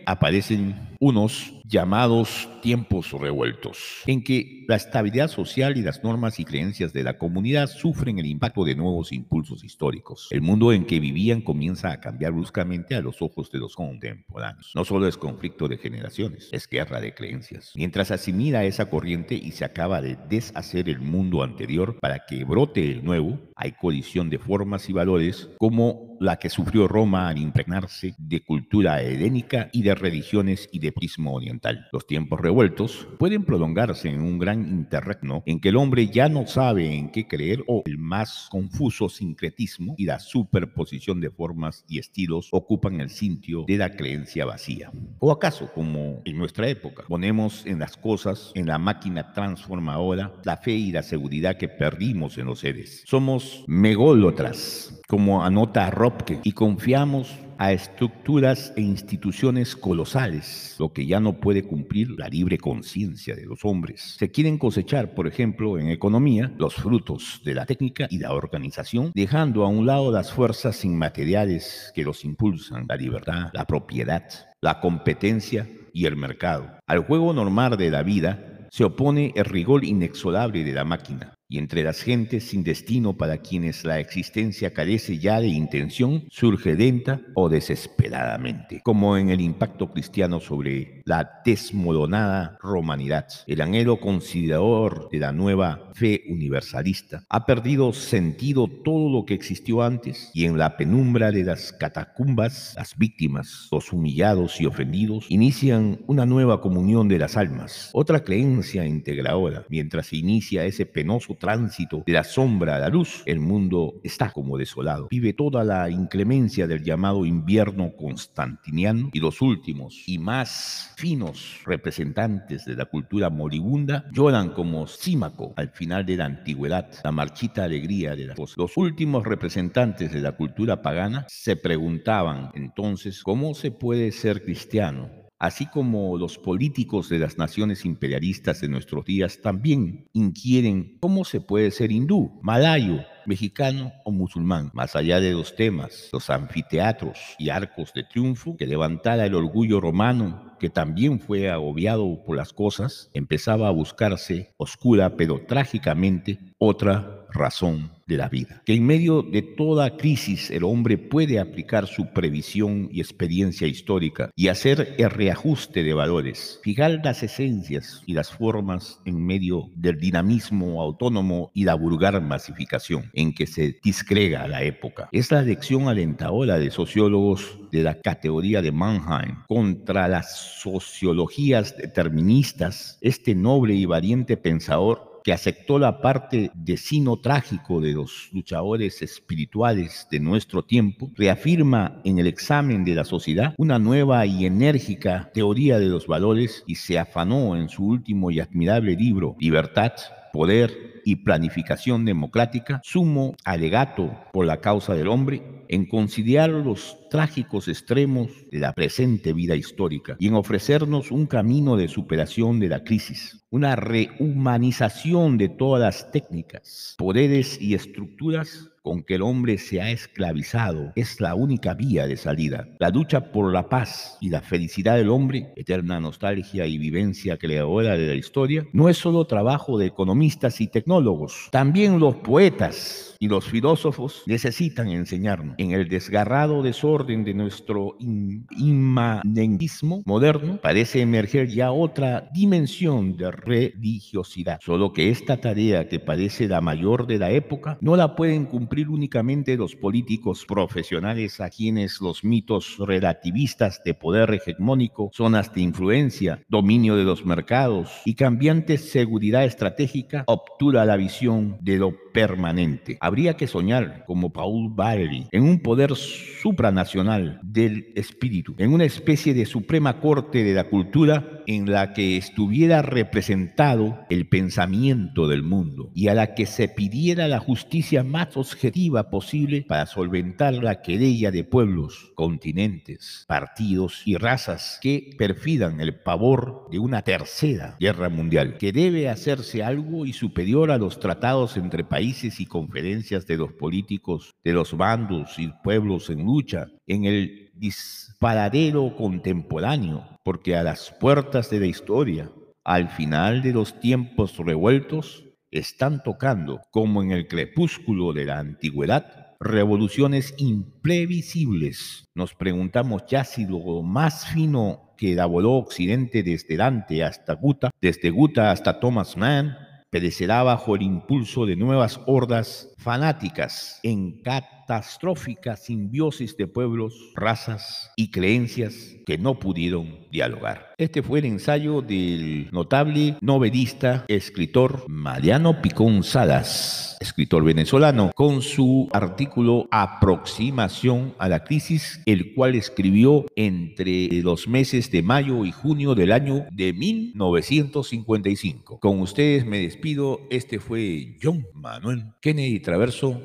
Aparecen unos llamados tiempos revueltos, en que la estabilidad social y las normas y creencias de la comunidad sufren el impacto de nuevos impulsos históricos. El mundo en que vivían comienza a cambiar bruscamente a los ojos de los contemporáneos. No solo es conflicto de generaciones, es guerra de creencias. Mientras asimila esa corriente y se acaba de deshacer el mundo anterior para que brote el nuevo, hay colisión de formas y valores como la que sufrió Roma al impregnarse de cultura helénica y de religiones y de prismo oriental. Los tiempos revueltos pueden prolongarse en un gran interregno en que el hombre ya no sabe en qué creer o el más confuso sincretismo y la superposición de formas y estilos ocupan el sitio de la creencia vacía. ¿O acaso, como en nuestra época, ponemos en las cosas, en la máquina transformadora, la fe y la seguridad que perdimos en los seres? Somos mególotras como anota Ropke, y confiamos a estructuras e instituciones colosales, lo que ya no puede cumplir la libre conciencia de los hombres. Se quieren cosechar, por ejemplo, en economía, los frutos de la técnica y la organización, dejando a un lado las fuerzas inmateriales que los impulsan, la libertad, la propiedad, la competencia y el mercado. Al juego normal de la vida se opone el rigor inexorable de la máquina, y entre las gentes sin destino para quienes la existencia carece ya de intención, surge lenta o desesperadamente, como en el impacto cristiano sobre la desmoronada romanidad. El anhelo conciliador de la nueva fe universalista ha perdido sentido todo lo que existió antes y en la penumbra de las catacumbas, las víctimas, los humillados y ofendidos, inician una nueva comunión de las almas, otra creencia integradora, mientras se inicia ese penoso tránsito de la sombra a la luz, el mundo está como desolado. Vive toda la inclemencia del llamado invierno constantiniano y los últimos y más finos representantes de la cultura moribunda lloran como Símaco al final de la antigüedad, la marchita alegría de las cosas. Los últimos representantes de la cultura pagana se preguntaban entonces cómo se puede ser cristiano así como los políticos de las naciones imperialistas de nuestros días también inquieren cómo se puede ser hindú, malayo, mexicano o musulmán, más allá de los temas, los anfiteatros y arcos de triunfo que levantara el orgullo romano, que también fue agobiado por las cosas, empezaba a buscarse oscura pero trágicamente otra razón de la vida. Que en medio de toda crisis el hombre puede aplicar su previsión y experiencia histórica y hacer el reajuste de valores, fijar las esencias y las formas en medio del dinamismo autónomo y la vulgar masificación en que se discrega la época. Es la lección alentadora de sociólogos de la categoría de Mannheim contra las sociologías deterministas, este noble y valiente pensador que aceptó la parte de sino trágico de los luchadores espirituales de nuestro tiempo, reafirma en el examen de la sociedad una nueva y enérgica teoría de los valores y se afanó en su último y admirable libro, Libertad, Poder y Planificación Democrática, sumo alegato por la causa del hombre, en conciliar los trágicos extremos de la presente vida histórica y en ofrecernos un camino de superación de la crisis, una rehumanización de todas las técnicas, poderes y estructuras con que el hombre se ha esclavizado es la única vía de salida. La lucha por la paz y la felicidad del hombre, eterna nostalgia y vivencia creadora de la historia, no es solo trabajo de economistas y tecnólogos, también los poetas y los filósofos necesitan enseñarnos. En el desgarrado desorden de nuestro inmanentismo moderno parece emerger ya otra dimensión de religiosidad, solo que esta tarea que parece la mayor de la época no la pueden cumplir únicamente los políticos profesionales a quienes los mitos relativistas de poder hegemónico, zonas de influencia, dominio de los mercados y cambiante seguridad estratégica obtura la visión de lo permanente. Habría que soñar, como Paul Valéry, en un poder supranacional del espíritu, en una especie de suprema corte de la cultura en la que estuviera representado el pensamiento del mundo y a la que se pidiera la justicia más objetiva posible para solventar la querella de pueblos, continentes, partidos y razas que perfidan el pavor de una tercera guerra mundial, que debe hacerse algo y superior a los tratados entre países y conferencias de los políticos de los bandos y pueblos en lucha, en el disparadero contemporáneo, porque a las puertas de la historia, al final de los tiempos revueltos, están tocando, como en el crepúsculo de la antigüedad, revoluciones imprevisibles. Nos preguntamos ya si lo más fino que elaboró Occidente desde Dante hasta Guta, desde Guta hasta Thomas Mann, perecerá bajo el impulso de nuevas hordas fanáticas en catastrófica simbiosis de pueblos, razas y creencias que no pudieron dialogar. Este fue el ensayo del notable novelista, escritor Mariano Picón Salas, escritor venezolano, con su artículo Aproximación a la crisis, el cual escribió entre los meses de mayo y junio del año de 1955. Con ustedes me despido, este fue John Manuel Kennedy Traverso